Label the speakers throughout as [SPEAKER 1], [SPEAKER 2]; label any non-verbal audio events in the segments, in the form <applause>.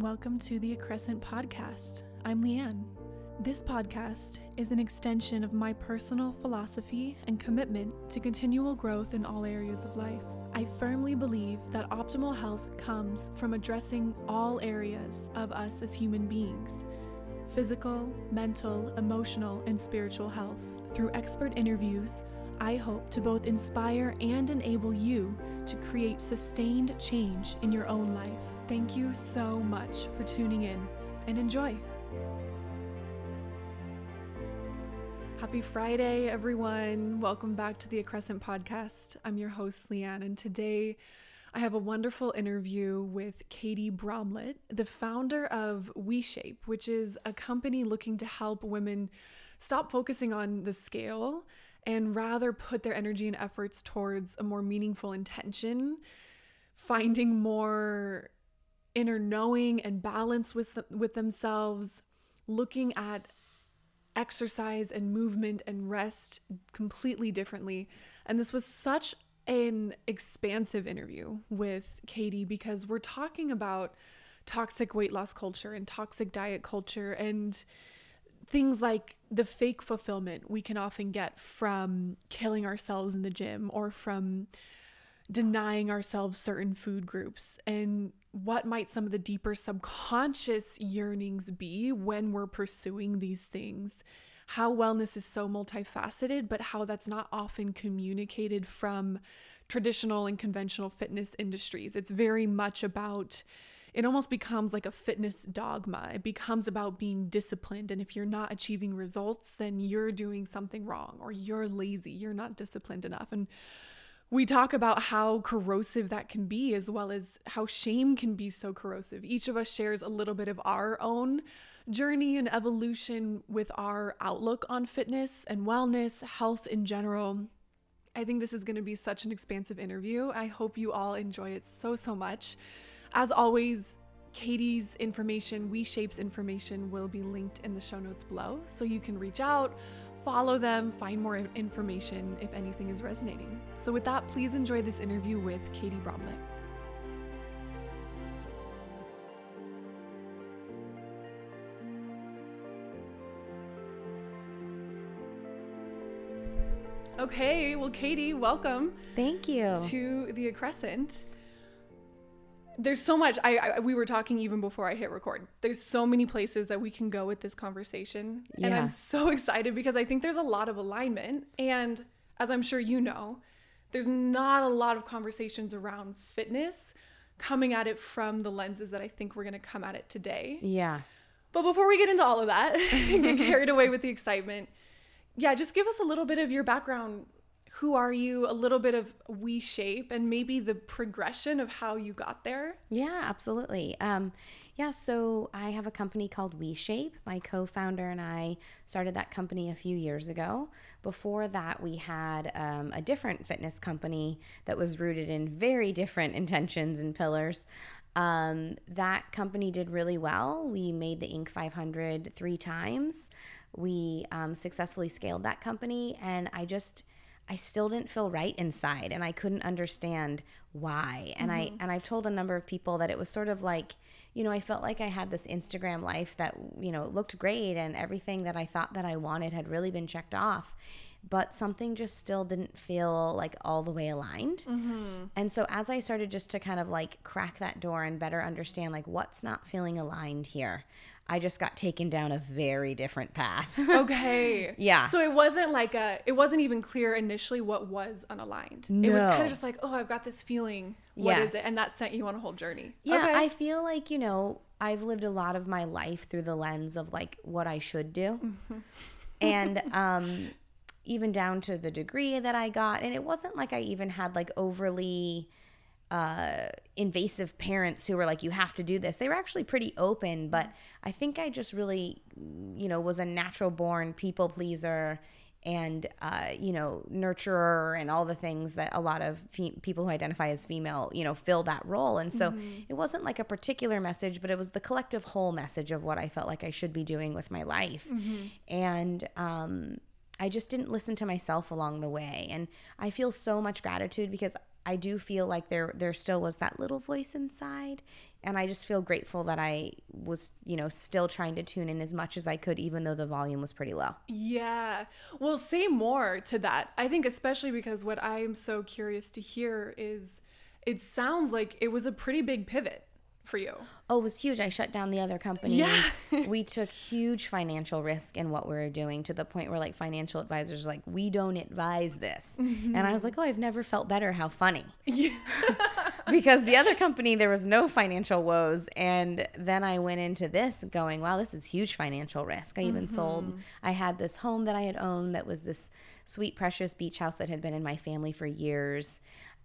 [SPEAKER 1] Welcome to the Accrescent Podcast. I'm Leanne. This podcast is an extension of my personal philosophy and commitment to continual growth in all areas of life. I firmly believe that optimal health comes from addressing all areas of us as human beings physical, mental, emotional, and spiritual health. Through expert interviews, I hope to both inspire and enable you to create sustained change in your own life. Thank you so much for tuning in and enjoy. Happy Friday, everyone. Welcome back to the Accrescent Podcast. I'm your host, Leanne, and today I have a wonderful interview with Katie Bramlett, the founder of WeShape, which is a company looking to help women stop focusing on the scale and rather put their energy and efforts towards a more meaningful intention, finding more inner knowing and balance with with themselves, looking at exercise and movement and rest completely differently. And this was such an expansive interview with Katie because we're talking about toxic weight loss culture and toxic diet culture and things like the fake fulfillment we can often get from killing ourselves in the gym or from denying ourselves certain food groups and what might some of the deeper subconscious yearnings be when we're pursuing these things how wellness is so multifaceted but how that's not often communicated from traditional and conventional fitness industries it's very much about it almost becomes like a fitness dogma. It becomes about being disciplined. And if you're not achieving results, then you're doing something wrong or you're lazy, you're not disciplined enough. And we talk about how corrosive that can be, as well as how shame can be so corrosive. Each of us shares a little bit of our own journey and evolution with our outlook on fitness and wellness, health in general. I think this is going to be such an expansive interview. I hope you all enjoy it so, so much. As always, Katie's information, WeShape's information will be linked in the show notes below so you can reach out follow them, find more information if anything is resonating. So, with that, please enjoy this interview with Katie Bramlett. Okay, well, Katie, welcome.
[SPEAKER 2] Thank you.
[SPEAKER 1] To the Accrescent there's so much I, I, we were talking even before I hit record. There's so many places that we can go with this conversation. Yeah. And I'm so <laughs> excited because I think there's a lot of alignment and as I'm sure you know, there's not a lot of conversations around fitness coming at it from the lenses that I think we're going to come at it today.
[SPEAKER 2] Yeah.
[SPEAKER 1] But before we get into all of that, <laughs> get <laughs> carried away with the excitement. Yeah, just give us a little bit of your background who are you, a little bit of we shape, and maybe the progression of how you got there?
[SPEAKER 2] Yeah, absolutely. Um, yeah, so I have a company called We Shape. My co founder and I started that company a few years ago. Before that, we had um, a different fitness company that was rooted in very different <laughs> intentions and pillars. Um, that company did really well. We made the Inc. 500 three times. We um, successfully scaled that company, and I just I still didn't feel right inside and I couldn't understand why. And mm-hmm. I and I've told a number of people that it was sort of like, you know, I felt like I had this Instagram life that, you know, looked great and everything that I thought that I wanted had really been checked off. But something just still didn't feel like all the way aligned. Mm-hmm. And so as I started just to kind of like crack that door and better understand like what's not feeling aligned here, I just got taken down a very different path. <laughs>
[SPEAKER 1] okay.
[SPEAKER 2] Yeah.
[SPEAKER 1] So it wasn't like a, it wasn't even clear initially what was unaligned.
[SPEAKER 2] No.
[SPEAKER 1] It was kind of just like, oh, I've got this feeling. What yes. is it? And that sent you on a whole journey.
[SPEAKER 2] Yeah. Okay. I feel like, you know, I've lived a lot of my life through the lens of like what I should do. Mm-hmm. and, um, even down to the degree that I got. And it wasn't like I even had like overly, uh, invasive parents who were like, you have to do this. They were actually pretty open, but I think I just really, you know, was a natural born people pleaser and, uh, you know, nurturer and all the things that a lot of fe- people who identify as female, you know, fill that role. And so mm-hmm. it wasn't like a particular message, but it was the collective whole message of what I felt like I should be doing with my life. Mm-hmm. And, um, I just didn't listen to myself along the way. And I feel so much gratitude because I do feel like there there still was that little voice inside and I just feel grateful that I was, you know, still trying to tune in as much as I could even though the volume was pretty low.
[SPEAKER 1] Yeah. Well, say more to that. I think especially because what I am so curious to hear is it sounds like it was a pretty big pivot for you.
[SPEAKER 2] Oh, it was huge. I shut down the other company.
[SPEAKER 1] Yeah.
[SPEAKER 2] we <laughs> took huge financial risk in what we were doing to the point where like financial advisors like, we don't advise this. Mm-hmm. And I was like, oh, I've never felt better. How funny.
[SPEAKER 1] Yeah. <laughs>
[SPEAKER 2] because the other company, there was no financial woes. And then I went into this going, wow, this is huge financial risk. I even sold, mm-hmm. I had this home that I had owned that was this sweet, precious beach house that had been in my family for years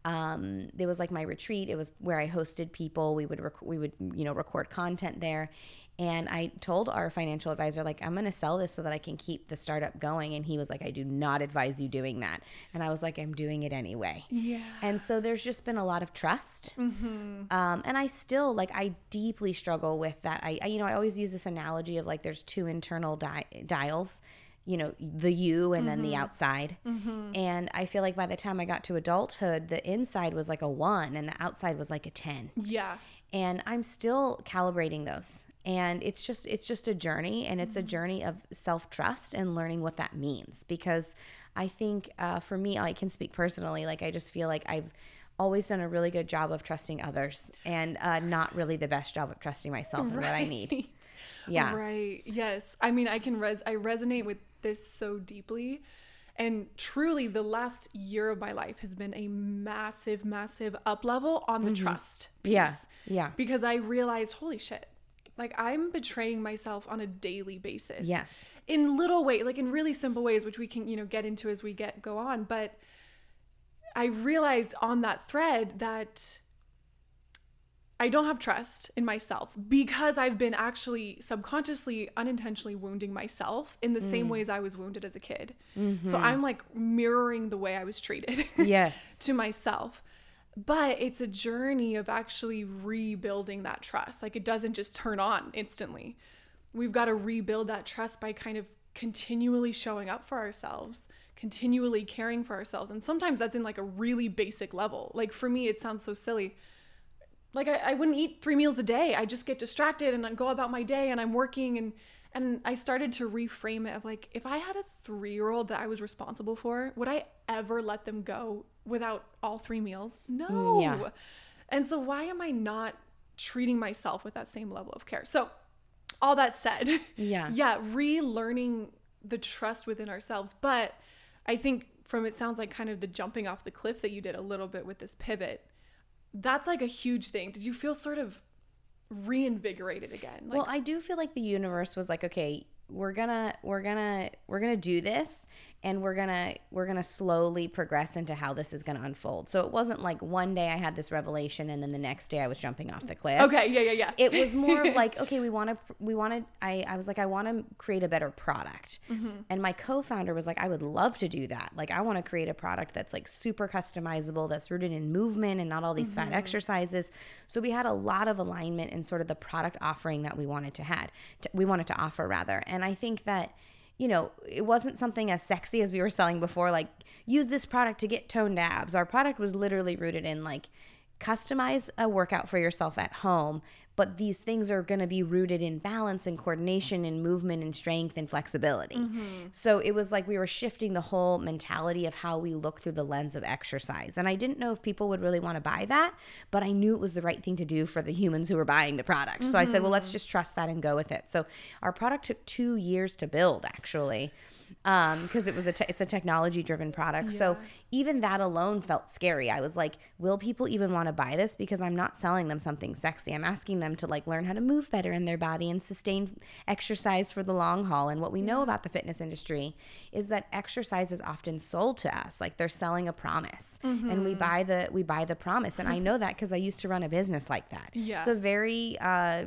[SPEAKER 2] um, there was like my retreat. It was where I hosted people. We would rec- we would you know record content there, and I told our financial advisor like I'm going to sell this so that I can keep the startup going. And he was like, I do not advise you doing that. And I was like, I'm doing it anyway.
[SPEAKER 1] Yeah.
[SPEAKER 2] And so there's just been a lot of trust, um, and I still like I deeply struggle with that. I, I you know I always use this analogy of like there's two internal di- dials you know the you and then the outside. And i feel like by the time i got to adulthood the inside was like a 1 and the outside was like a 10
[SPEAKER 1] Yeah.
[SPEAKER 2] and i'm still calibrating those. And it's just it's just a journey and it's a journey of self-trust and learning what that means because i think uh, for me i can speak personally like i just feel like i've always done a really good job of trusting others and uh, not really the best job of trusting myself and what i need. <laughs> Yeah.
[SPEAKER 1] Right. Yes. I mean, I can res I resonate with this so deeply. And truly the last year of my life has been a massive massive up level on the mm-hmm. trust. Piece.
[SPEAKER 2] Yeah. Yeah.
[SPEAKER 1] Because I realized, holy shit. Like I'm betraying myself on a daily basis.
[SPEAKER 2] Yes.
[SPEAKER 1] In little ways, like in really simple ways which we can, you know, get into as we get go on, but I realized on that thread that I don't have trust in myself because I've been actually subconsciously, unintentionally wounding myself in the same mm. ways I was wounded as a kid. So mm-hmm. I'm like mirroring the way I was treated <laughs>
[SPEAKER 2] yes
[SPEAKER 1] to myself. But it's a journey of actually rebuilding that trust. Like it doesn't just turn on instantly. We've got to rebuild that trust by kind of continually showing up for ourselves, continually caring for ourselves. And sometimes that's in like a really basic level. Like for me, it sounds so silly like I, I wouldn't eat three meals a day. I just get distracted and I go about my day and I'm working and and I started to reframe it of like if I had a three year old that I was responsible for, would I ever let them go without all three meals? No.
[SPEAKER 2] Mm, yeah.
[SPEAKER 1] And so why am I not treating myself with that same level of care? So all that said,
[SPEAKER 2] Yeah. <laughs>
[SPEAKER 1] yeah, relearning the trust within ourselves. But I think from it sounds like kind of the jumping off the cliff that you did a little bit with this pivot. That's like a huge thing. Did you feel sort of reinvigorated again? Like,
[SPEAKER 2] well i do feel like the universe was like okay we're gonna we're gonna we're gonna do this and we're gonna we're gonna slowly progress into how this is gonna unfold. So it wasn't like one day i had this revelation and then the next day i was jumping off the cliff.
[SPEAKER 1] Okay, yeah, yeah, yeah.
[SPEAKER 2] it was more of <laughs> like okay we want to we wanted i i was like i want to create a better product. Mm-hmm. And my co-founder was like i would love to do that. Like i want to create a product that's like super customizable that's rooted in movement and not all these fat mm-hmm. exercises. So we had a lot of alignment in sort of the product offering that we wanted to had to, we wanted to offer rather. And i think that you know, it wasn't something as sexy as we were selling before, like use this product to get toned abs. Our product was literally rooted in like customize a workout for yourself at home, but these things are going to be rooted in balance and coordination and movement and strength and flexibility. Mm-hmm. So it was like we were shifting the whole mentality of how we look through the lens of exercise. And I didn't know if people would really want to buy that, but I knew it was the right thing to do for the humans who were buying the product. So I said, well, let's mm-hmm. just trust that and go with it. So our product took two years to build, actually because it was a te- it's a technology driven product. So even that alone felt scary. I was like, will people even want to buy this? Because I'm not selling them something sexy. I'm asking them to like learn how to move better in their body and sustain exercise for the long haul. And what we know about the fitness industry is that exercise is often sold to us like they're selling a promise, and we buy the we buy the promise. And I know <laughs> that because I used to run a business like that.
[SPEAKER 1] Yeah.
[SPEAKER 2] It's a very uh,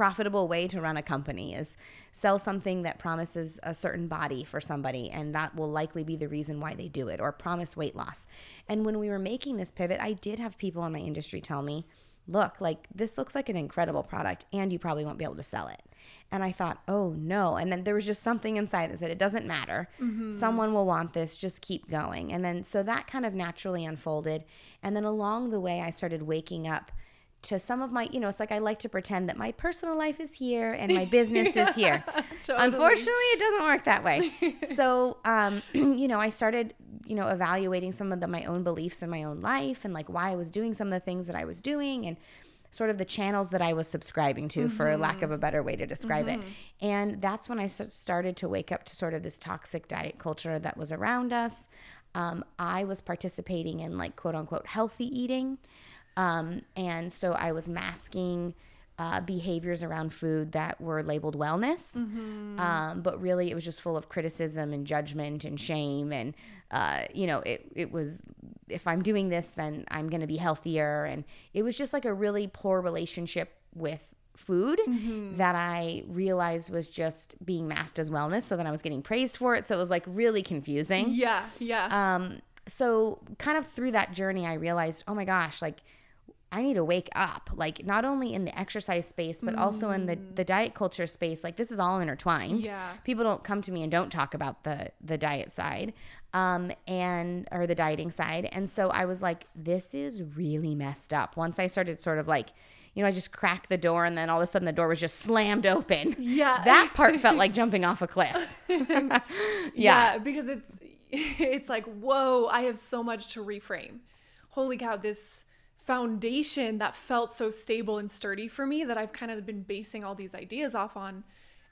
[SPEAKER 2] profitable way to run a company is sell something that promises a certain body for somebody and that will likely be the reason why they do it or promise weight loss and when we were making this pivot i did have people in my industry tell me look, like this looks like an incredible product and you probably won't be able to sell it. And I thought, oh no. And then there was just something inside that said, it doesn't matter. Mm-hmm. Someone will want this. Just keep going. And then so that kind of naturally unfolded. And then along the way, I started waking up to some of my, you know, it's like I like to pretend that my personal life is here and my <laughs> business yeah, is here. <laughs> Totally. Unfortunately, it doesn't work that way. <laughs> so, um, <clears throat> you know, I started, you know, evaluating some of the, my own beliefs in my own life and like why I was doing some of the things that I was doing and sort of the channels that I was subscribing to, mm-hmm. for lack of a better way to describe mm-hmm. it. And that's when I started to wake up to sort of this toxic diet culture that was around us. Um, I was participating in like quote unquote healthy eating. Um, and so I was masking uh, behaviors around food that were labeled wellness. Mm-hmm. Um, but really, it was just full of criticism and judgment and shame. And, uh, you know, it, it was, if I'm doing this, then I'm going to be healthier. And it was just like a really poor relationship with food mm-hmm. that I realized was just being masked as wellness. So then I was getting praised for it. So it was like really confusing.
[SPEAKER 1] Yeah. Yeah.
[SPEAKER 2] Um, so kind of through that journey, I realized, oh my gosh, like, I need to wake up, like not only in the exercise space, but mm. also in the, mm. the diet culture space. Like this is all intertwined.
[SPEAKER 1] Yeah.
[SPEAKER 2] People don't come to me and don't talk about the the diet side, um, and or the dieting side. And so I was like, this is really messed up. Once I started sort of like, you know, I just cracked the door and then all of a sudden the door was just slammed open.
[SPEAKER 1] Yeah.
[SPEAKER 2] That part felt like jumping off a cliff. <laughs>
[SPEAKER 1] yeah. yeah, because it's <laughs> it's like, whoa, I have so much to reframe. Holy cow, this foundation that felt so stable and sturdy for me that I've kind of been basing all these ideas off on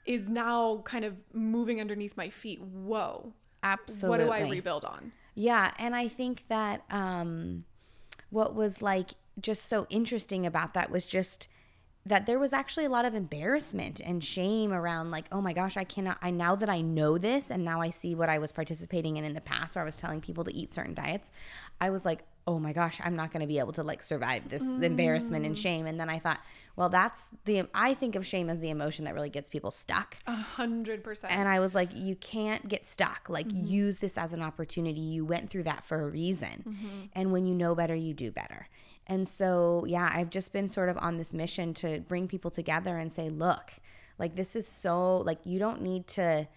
[SPEAKER 1] is now kind of moving underneath my feet. Whoa.
[SPEAKER 2] Absolutely.
[SPEAKER 1] What do I rebuild on?
[SPEAKER 2] Yeah, and I think that um what was like just so interesting about that was just that there was actually a lot of embarrassment and shame around like oh my gosh i cannot i now that i know this and now i see what i was participating in in the past where i was telling people to eat certain diets i was like oh my gosh i'm not going to be able to like survive this mm. embarrassment and shame. And then i thought well that's the i think of shame as the emotion that really gets people stuck.
[SPEAKER 1] A hundred percent.
[SPEAKER 2] And i was like you can't get stuck. Like mm-hmm. use this as an opportunity. You went through that for a reason. Mm-hmm. and when you know better you do better. And so, yeah, I've just been sort of on this mission to bring people together and say, look, like this is so, like, you don't need to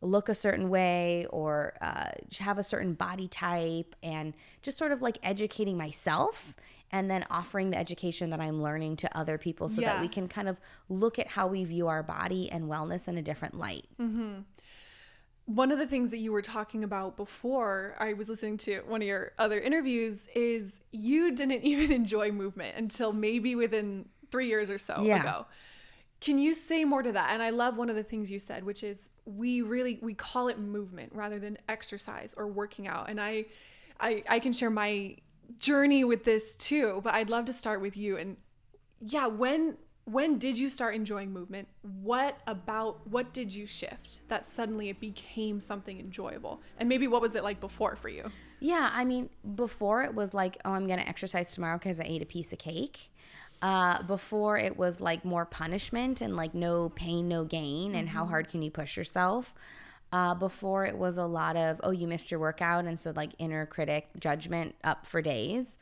[SPEAKER 2] look a certain way or uh, have a certain body type and just sort of like educating myself and then offering the education that I'm learning to other people so yeah. that we can kind of look at how we view our body and wellness in a different light.
[SPEAKER 1] Mm-hmm one of the things that you were talking about before I was listening to one of your other interviews is you didn't <laughs> even enjoy movement until maybe within three years or so yeah. ago. Can you say more to that? And I love one of the things you said, which is we really we call it movement rather than exercise or working out. And I I, I can share my journey with this too, but I'd love to start with you. And yeah, when when did you start enjoying movement? What about what did you shift that suddenly it became something enjoyable? And maybe what was it like before for you?
[SPEAKER 2] Yeah, I mean, before it was like, oh, I'm to exercise tomorrow because I ate a piece of cake. Uh, before it was like more punishment and like no pain, no gain, and mm-hmm. how hard can you push yourself. Uh, before it was a lot of, oh, you missed your workout. And so, like, inner critic judgment up for days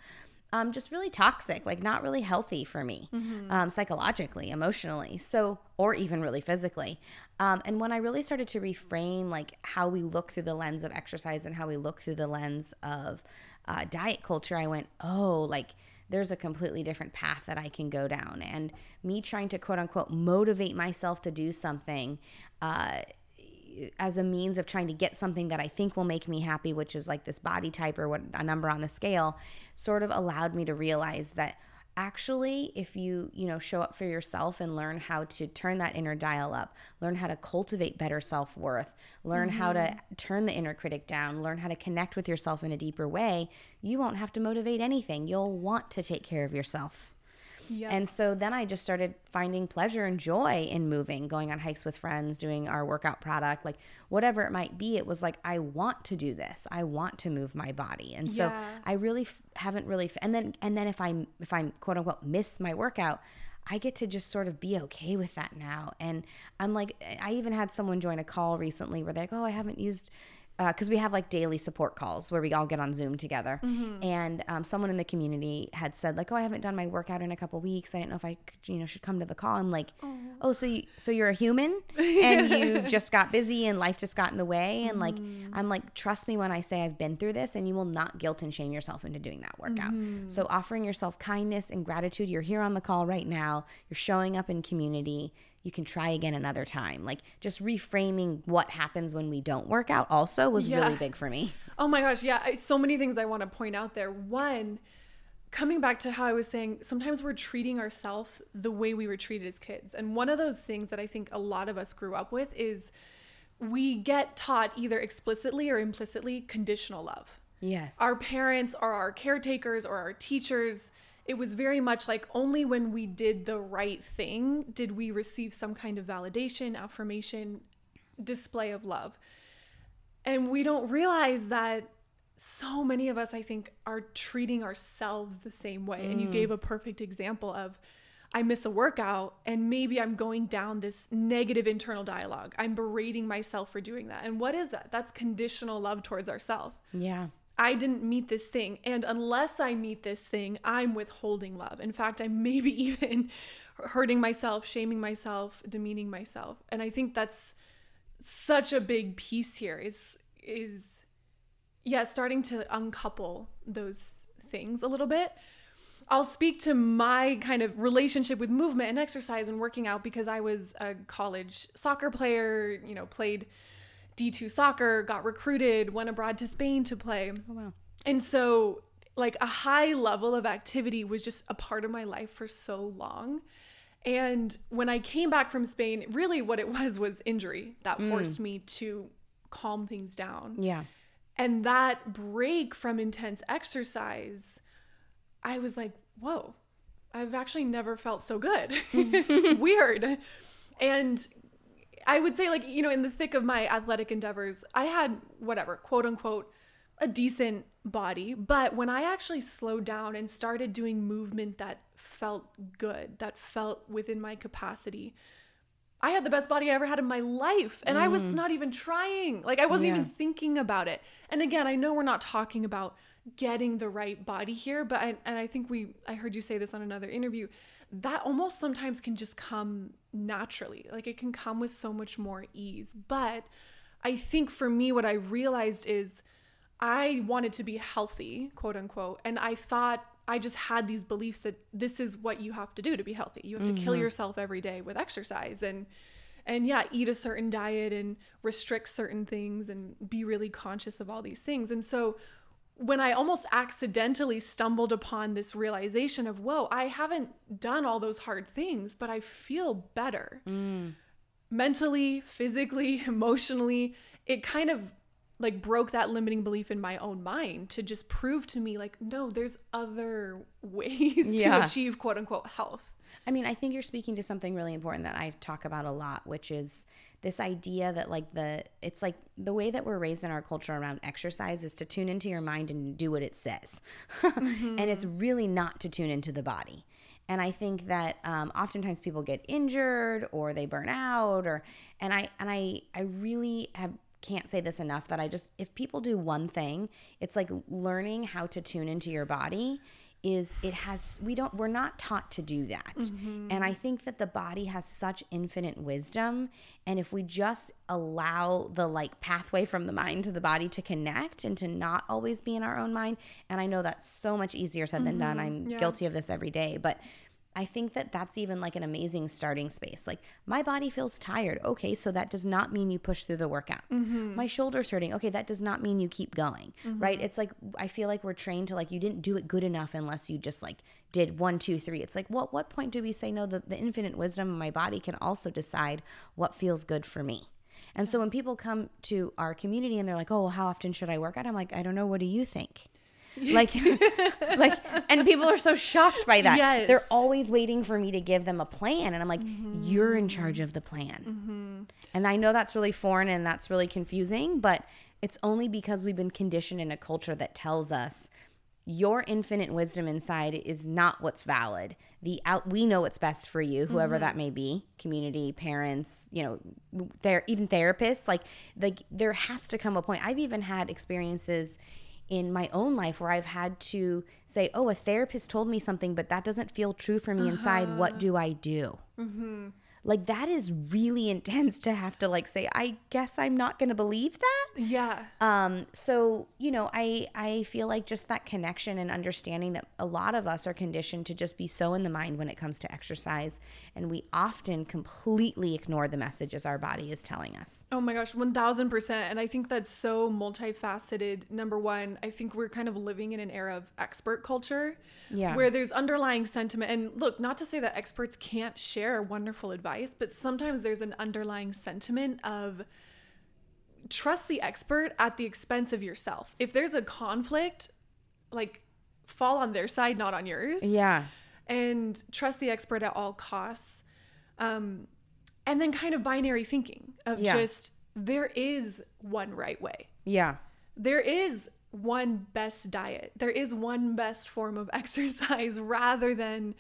[SPEAKER 2] um, just really toxic, like not really healthy for me, mm-hmm. um, psychologically, emotionally, so or even really physically. Um, and when I really started to reframe like how we look through the lens of exercise and how we look through the lens of uh, diet culture, I went, oh, like there's a completely different path that I can go down. And me trying to quote unquote motivate myself to do something. Uh, as a means of trying to get something that I think will make me happy, which is like this body type or what a number on the scale, sort of allowed me to realize that actually if you you know show up for yourself and learn how to turn that inner dial up learn how to cultivate better self-worth learn mm-hmm. how to mm-hmm. turn the inner critic down learn how to connect with yourself in a deeper way you won't have to motivate anything you'll want to take care of yourself Yep. And so then I just started finding pleasure and joy in moving, going on hikes with friends, doing our workout product, like whatever it might be. It was like, I want to do this. I want to move my body. And so yeah. I really f- haven't really, f- and then, and then if I'm, if I'm quote unquote miss my workout, I get to just sort of be okay with that now. And I'm like, I even had someone join a call recently where they're like, oh, I haven't used because we have like daily support calls where we all get on Zoom together.
[SPEAKER 1] Mm-hmm.
[SPEAKER 2] And um, someone in the community had said like, "Oh, I haven't done my workout in a couple weeks. I didn't know if I could, you know should come to the call." I'm like, "Oh, so you so you're a human and you <laughs> just got busy and life just got in the way." And like,
[SPEAKER 1] Mm.
[SPEAKER 2] I'm like, "Trust me when I say I've been through this, and you will not guilt and shame yourself into doing that workout."
[SPEAKER 1] Mm-hmm.
[SPEAKER 2] So offering yourself kindness and gratitude. You're here on the call right now. You're showing up in community you can try again another time. Like just reframing what happens when we don't work out also was
[SPEAKER 1] Yeah.
[SPEAKER 2] really big for me. <laughs>
[SPEAKER 1] Oh my gosh, yeah, I, so many things I want to point out there. One, coming back to how I was saying, sometimes we're treating ourselves the way we were treated as kids. And one of those things that I think a lot of us grew up with is we get taught either explicitly or implicitly conditional love.
[SPEAKER 2] Yes.
[SPEAKER 1] Our parents or our caretakers or our teachers, it was very much like only when we did the right thing did we receive some kind of validation, affirmation, display of love. And we don't realize that so many of us, I think, are treating ourselves the same way. And you mm. gave a perfect example of I miss a workout and maybe I'm going down this negative internal dialogue. I'm berating myself for doing that. And what is that? That's conditional love towards ourselves.
[SPEAKER 2] yeah.
[SPEAKER 1] I didn't meet this thing. And unless I meet this thing, I'm withholding love. In fact, I'm maybe <laughs> even hurting myself, shaming myself, demeaning myself. And I think that's such a big piece here is is yeah, starting to uncouple those things a little bit. I'll speak to my kind of relationship with movement and exercise and working out because I was a college soccer player, you know, played D2 soccer, got recruited, went abroad to Spain to play.
[SPEAKER 2] Oh wow.
[SPEAKER 1] And so, like, a high level of activity was just a part of my life for so long. And when I came back from Spain, really what it <laughs> was was injury that mm. forced me to calm things down.
[SPEAKER 2] Yeah.
[SPEAKER 1] And that break from intense exercise, I was like, whoa, I've actually never felt so good. <laughs> <laughs> Weird. And I would say, like, you know, in the thick of my athletic endeavors, I had whatever, quote unquote, a decent body. But when I actually slowed down and started doing movement that felt good, that felt within my capacity, I had the best body I ever had in my life. And I was mm. not even trying. Like, I wasn't
[SPEAKER 2] Yeah.
[SPEAKER 1] even thinking about it. And again, I know we're not talking about getting the right body here, but I, and I think we, I heard you say this on another interview, that almost sometimes can just come naturally. Like, it can come with so much more ease. But I think for me, what I realized is I wanted to be healthy, quote unquote. And I thought I just had these beliefs that this is what you have to do to be healthy. You have to kill mm-hmm. yourself every day with exercise and and yeah, eat a certain diet and restrict certain things and be really conscious of all these things. And so when I almost accidentally stumbled upon this realization of, whoa, I haven't done all those hard things, but I feel better. Mm. Mentally, physically, <laughs> emotionally, it kind of like broke that limiting belief in my own mind to just prove to me like no there's other <laughs> ways
[SPEAKER 2] Yeah.
[SPEAKER 1] to achieve quote unquote health
[SPEAKER 2] I mean, I think you're speaking to something really important that I talk about a lot, which is this idea that like the it's like the way that we're raised in our culture around exercise is to tune into your mind and do what it says. <laughs> and it's really not to tune into the body. And I think that um, oftentimes people get injured or they burn out or and I and I I really have can't say this enough that I just if people do one thing, it's like learning how to tune into your body is it has we don't we're not taught to do that. Mm-hmm. And I think that the body has such infinite wisdom and if we just allow the like pathway from the mind to the body to connect and to not always be in our own mind and I know that's so much easier said than done. Mm-hmm. I'm
[SPEAKER 1] Yeah.
[SPEAKER 2] guilty of this every day, but I think that that's even like an amazing starting space. Like, my body feels tired. Okay, so that does not mean you push through the workout. Mm-hmm. My shoulder's hurting. Okay, that does not mean you keep going, mm-hmm. right? It's like, I feel like we're trained to like, you didn't do it good enough unless you just like did one, two, three. It's like, what, what point do we say, no, the, the infinite wisdom of my body can also decide what feels good for me? And so when people come to our community and they're like, oh, well, how often should I work out? I'm like, I don't know. What do you think? <laughs> like like and people are so shocked by that
[SPEAKER 1] Yes.
[SPEAKER 2] they're always waiting for me to give them a plan and i'm like you're in charge of the plan and i know that's really foreign and that's really confusing but it's only because we've been conditioned in a culture that tells us your infinite wisdom inside is not what's valid. The out we know what's best for you, whoever
[SPEAKER 1] Mm-hmm.
[SPEAKER 2] that may be, community, parents, you know, there even therapists. Like like there has to come a point. I've even had experiences in my own life where I've had to say, "Oh, a therapist told me something, but that doesn't feel true for me inside.
[SPEAKER 1] Uh-huh.
[SPEAKER 2] What do I do?" Like that is really intense to have to like say, "I guess I'm not going to believe that."
[SPEAKER 1] Yeah.
[SPEAKER 2] um so you know i i feel like just that connection and understanding that a lot of us are conditioned to just be so in the mind when it comes to exercise and we often completely ignore the messages our body is telling us
[SPEAKER 1] Oh my gosh, 1000%. And I think that's so multifaceted. Number one, I think we're kind of living in an era of expert culture
[SPEAKER 2] Yeah.
[SPEAKER 1] where there's underlying sentiment. And look, not to say that experts can't share wonderful advice, but sometimes there's an underlying sentiment of trust the expert at the expense of yourself. If there's a conflict, like fall on their side, not on yours
[SPEAKER 2] yeah
[SPEAKER 1] and trust the expert at all costs. Um, and then kind of binary thinking of
[SPEAKER 2] Yeah.
[SPEAKER 1] just there is one right way.
[SPEAKER 2] yeah
[SPEAKER 1] There is one best diet. There is one best form of <laughs> exercise rather than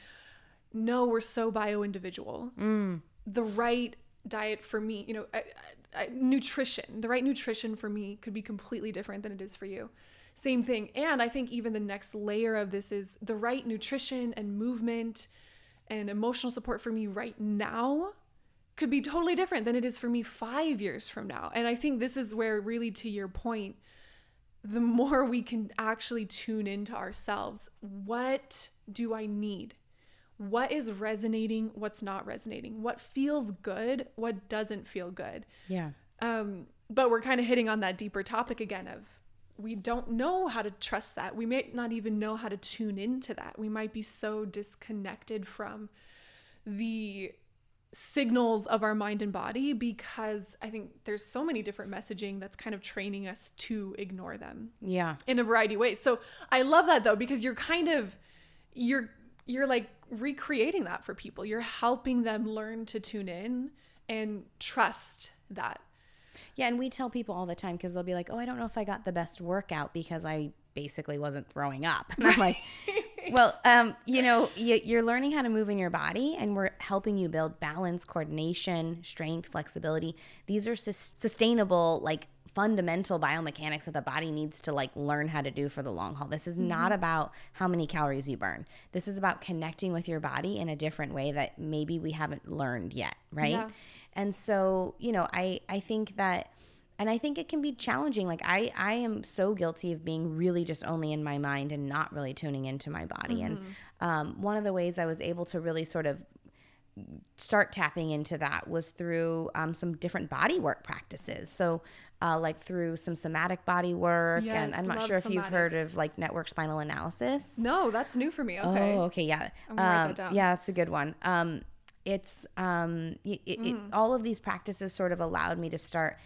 [SPEAKER 1] no, we're so bio individual. Mm. The right diet for me, you know, I, I, I- nutrition, the right nutrition for me could be completely different than it is for you. Same thing. And I think even the next layer of this is the right nutrition and movement and emotional support for me right now could be totally different than it is for me five years from now. And I think this is where, really, to your point, the <laughs> more we can actually tune into ourselves. What do I need? What is resonating? What's not resonating? What feels good? What doesn't feel good?
[SPEAKER 2] yeah
[SPEAKER 1] Um, but we're kind of hitting on that deeper topic again of we don't know how to trust that. We may not even know how to tune into that. We might be so disconnected from the signals of our mind and body because I think there's so many different messaging that's kind of training us to ignore them
[SPEAKER 2] yeah
[SPEAKER 1] in a variety of ways. So I love that though because you're kind of you're you're like recreating that for people. You're helping them learn to tune in and trust that.
[SPEAKER 2] yeah and we tell people all the time because they'll be like oh i don't know if i got the best workout because i basically wasn't throwing up and i'm like <laughs> well um you know you, you're learning how to move in your body and we're helping you build balance coordination strength flexibility these are sus- sustainable like fundamental biomechanics that the body needs to like learn how to do for the long haul. This is not about how many calories you burn. This is about connecting with your body in a different way that maybe we haven't learned yet right?
[SPEAKER 1] Yeah.
[SPEAKER 2] and so you know i i think that and i think it can be challenging. Like i i am so guilty of being really just only in my mind and not really tuning into my body. And um, one of the ways i was able to really sort of start tapping into that was through um, some different body work practices. So uh, like through some somatic body work
[SPEAKER 1] Yes,
[SPEAKER 2] and i'm not sure if you've heard of like network spinal analysis
[SPEAKER 1] No, that's new for me. Okay.
[SPEAKER 2] Oh, okay, yeah.
[SPEAKER 1] I'm gonna write
[SPEAKER 2] Um,
[SPEAKER 1] that.
[SPEAKER 2] Yeah, that's a good one. Um, it's um, it, it, it-
[SPEAKER 1] Mm.
[SPEAKER 2] all of these practices sort of allowed me to start,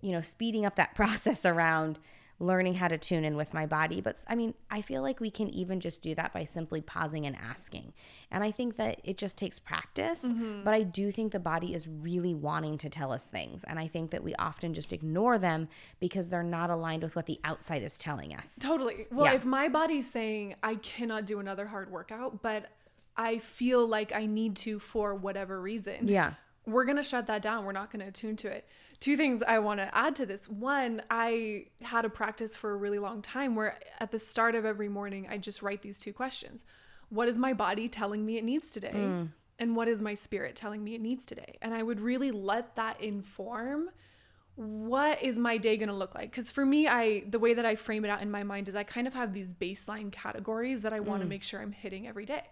[SPEAKER 2] you know, speeding up that <laughs> process around learning how to tune in with my body. But I mean, I feel like we can even just do that by simply pausing and asking. And I think that it just takes practice.
[SPEAKER 1] Mm-hmm.
[SPEAKER 2] But I do think the body is really wanting to tell us things, and I think that we often just ignore them because they're not aligned with what the outside is telling us.
[SPEAKER 1] Totally. Well,
[SPEAKER 2] Yeah.
[SPEAKER 1] if my body's saying I cannot do another hard workout, but I feel like I need to for whatever reason.
[SPEAKER 2] Yeah.
[SPEAKER 1] We're going to shut that down. We're not going to attune to it. Two things I want to add to this. One, I had a practice for a really long time where at the start of every morning, I just write these two questions What is my body telling me it needs today? Mm. And what is my spirit telling me it needs today? And I would really let that inform what is my day going to look like because for me i the way that i frame it out in my mind is i kind of have these baseline categories that i want to mm. make sure i'm hitting every day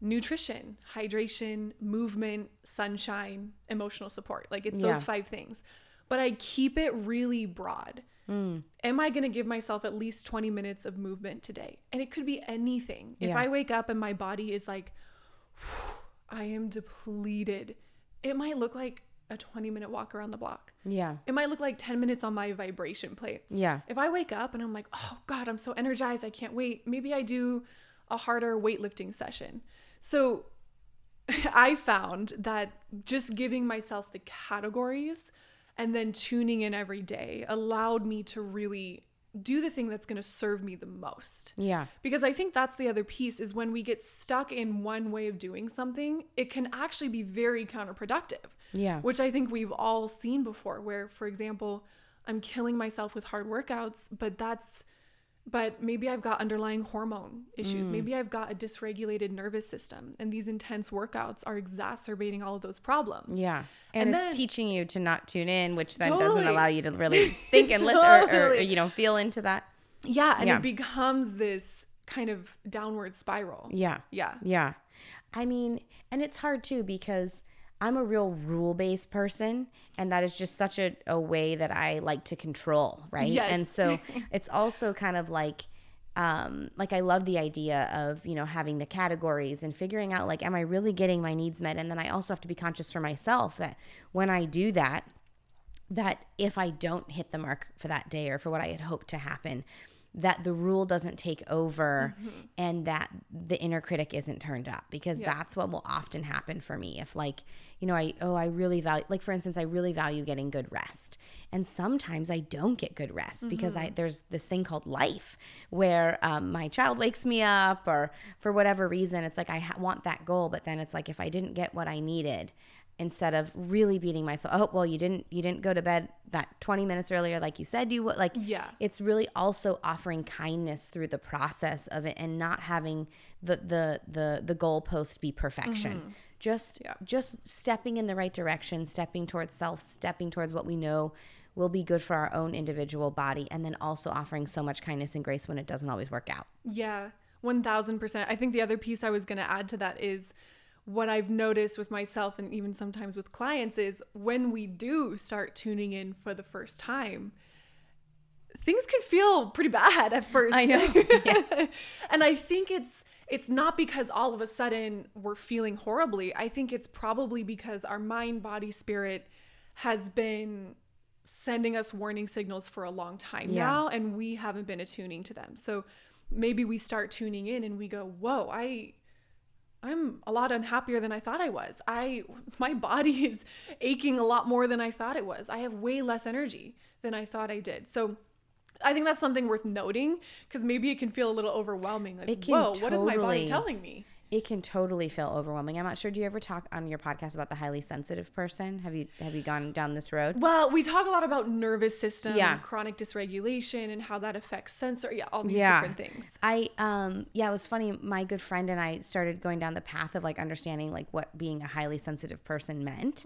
[SPEAKER 1] nutrition hydration movement sunshine emotional support like it's
[SPEAKER 2] Yeah.
[SPEAKER 1] those five things but i keep it really broad mm. am i going to give myself at least 20 minutes of movement today and it could be anything if i wake up and my body is like i am depleted it might look like a 20 minute walk around the block
[SPEAKER 2] Yeah.
[SPEAKER 1] it might look like 10 minutes on my vibration plate.
[SPEAKER 2] Yeah.
[SPEAKER 1] If I wake up and I'm like, oh God, I'm so energized, I can't wait, maybe I do a harder weightlifting session. So <laughs> I found that just giving myself the categories and then tuning in every day allowed me to really do the thing that's going to serve me the most.
[SPEAKER 2] Yeah.
[SPEAKER 1] Because I think that's the other piece is when we get stuck in one way of doing something, it can actually be very counterproductive.
[SPEAKER 2] Yeah.
[SPEAKER 1] Which I think we've all seen before, where, for example, I'm killing myself with hard workouts, but that's, but maybe I've got underlying hormone issues.
[SPEAKER 2] Mm.
[SPEAKER 1] Maybe I've got a dysregulated nervous system, and these intense workouts are exacerbating all of those problems.
[SPEAKER 2] Yeah. And,
[SPEAKER 1] And
[SPEAKER 2] it's
[SPEAKER 1] then-
[SPEAKER 2] teaching you to not tune in, which then doesn't allow you to really <laughs> think and listen or, or,
[SPEAKER 1] Totally.
[SPEAKER 2] you know, feel into that.
[SPEAKER 1] Yeah. And
[SPEAKER 2] Yeah.
[SPEAKER 1] it becomes this kind of downward spiral.
[SPEAKER 2] Yeah.
[SPEAKER 1] Yeah.
[SPEAKER 2] Yeah. I mean, and it's hard too because I'm a real rule based person, and that is just such a, a way that I like to control, right?
[SPEAKER 1] Yes.
[SPEAKER 2] And so <laughs> it's also kind of like, um, like I love the idea of you know having the categories and figuring out like, am I really getting my needs met? And then I also have to be conscious for myself that when I do that, that if I don't hit the mark for that day or for what I had hoped to happen, that the rule doesn't take over and that the inner critic isn't turned up because
[SPEAKER 1] Yeah.
[SPEAKER 2] that's what will often happen for me. If, like, you know, I, oh, I really value, like, for instance, I really value getting good rest. And sometimes I don't get good rest because I, there's this thing called life where um, my child wakes me up or for whatever reason, it's like I ha- want that goal, but then it's like if I didn't get what I needed, instead of really beating myself oh well you didn't you didn't go to bed that 20 minutes earlier like you said you would like
[SPEAKER 1] Yeah.
[SPEAKER 2] it's really also offering kindness through the process of it and not having the the the the goalpost be perfection mm-hmm. just
[SPEAKER 1] Yeah.
[SPEAKER 2] just stepping in the right direction stepping towards self stepping towards what we know will be good for our own individual body and then also offering so much kindness and grace when it doesn't always work out
[SPEAKER 1] Yeah, 1000%. I think the other piece I was going to add to that is what I've noticed with myself and even sometimes with clients is when we do start tuning in for the first time, things can feel pretty bad at first.
[SPEAKER 2] I know, <laughs>
[SPEAKER 1] and I think it's it's not because all of a sudden we're feeling horribly. I think it's probably because our mind, body, spirit has been sending us warning signals for a long time
[SPEAKER 2] Yeah.
[SPEAKER 1] now and we haven't been attuning to them. So maybe we start tuning in and we go, "Whoa, I I'm a lot unhappier than I thought I was. I <laughs> my body is aching a lot more than I thought it was. I have way less energy than I thought I did." So I think that's something worth noting because maybe it can feel a little overwhelming. Like, whoa, what is my body telling me?
[SPEAKER 2] It can totally feel overwhelming i'm not sure do you ever talk on your podcast about the highly sensitive person have you have you gone down this road
[SPEAKER 1] Well, we talk a lot about nervous system,
[SPEAKER 2] Yeah.
[SPEAKER 1] and chronic dysregulation, and how that affects sensor. Yeah, all these
[SPEAKER 2] Yeah.
[SPEAKER 1] different things.
[SPEAKER 2] I um yeah, it was funny. My good friend and I started going down the path of like understanding like what being a highly sensitive person meant.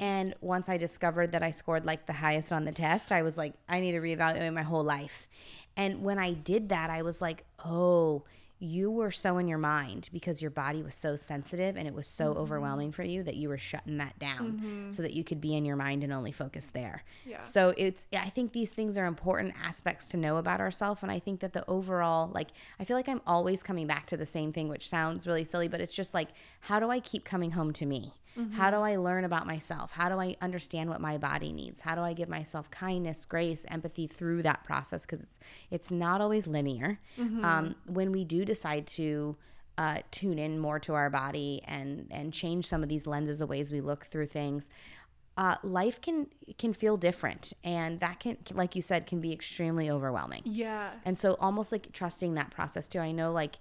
[SPEAKER 2] And once I discovered that I scored like the highest on the test, I was like, I need to reevaluate my whole life. And when I did that, I was like, oh, you were so in your mind because your body was so sensitive and it was so mm-hmm. overwhelming for you that you were shutting that down mm-hmm. so that you could be in your mind and only focus there.
[SPEAKER 1] Yeah.
[SPEAKER 2] So it's I think these things are important aspects to know about ourselves and I think that the overall like I feel like I'm always coming back to the same thing which sounds really silly but it's just like how do I keep coming home to me? How do I learn about myself? How do I understand what my body needs? How do I give myself kindness, grace, empathy through that process because it's it's not always linear. Um, when we do decide to uh, tune in more to our body and and change some of these lenses, the ways we look through things, uh, life can can feel different, and that can, like you said, can be extremely overwhelming.
[SPEAKER 1] Yeah.
[SPEAKER 2] And so, almost like trusting that process too. I know, like,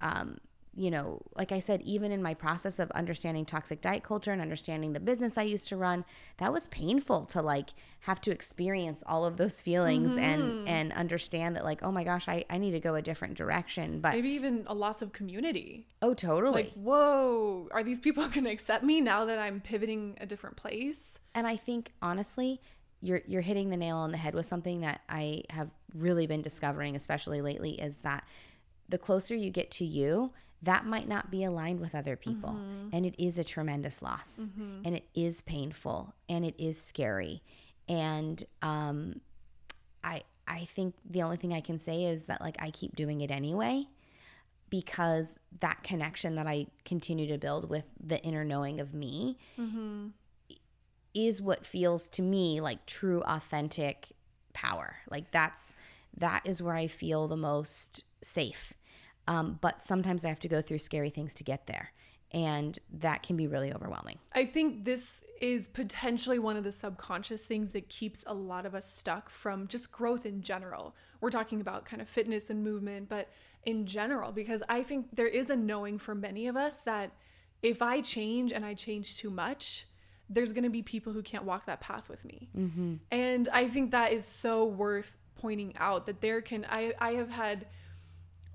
[SPEAKER 2] um, you know, like I said, even in my process of understanding toxic diet culture and understanding the business I used to run, that was painful to like have to experience all of those feelings and mm-hmm. and understand that like, oh my gosh, I, I need to go a different direction. But
[SPEAKER 1] Maybe even a loss of community.
[SPEAKER 2] oh, totally.
[SPEAKER 1] Like, whoa, are these people <laughs> going to accept me now that I'm pivoting a different place?
[SPEAKER 2] And I think honestly, you're you're hitting the nail on the head with something that I have really been discovering, especially lately, is that the closer you get to you, that might not be aligned with other people. Mm-hmm. And it is a tremendous loss. Mm-hmm. And it is painful and it is scary. And um I I think the only thing I can say is that like I keep doing it anyway because that connection that I continue to build with the inner knowing of me mm-hmm. is what feels to me like true authentic power like that's that is where i feel the most safe um, but sometimes i have to go through scary things to get there and that can be really overwhelming.
[SPEAKER 1] I think this is potentially one of the subconscious things that keeps a lot of us stuck from just growth in general. We're talking about kind of fitness and movement, but in general, because I think there is a knowing for many of us that if I change and I change too much, there's going to be people who can't walk that path with me. Mm-hmm. And I think that is so worth pointing out that there can, I, I have had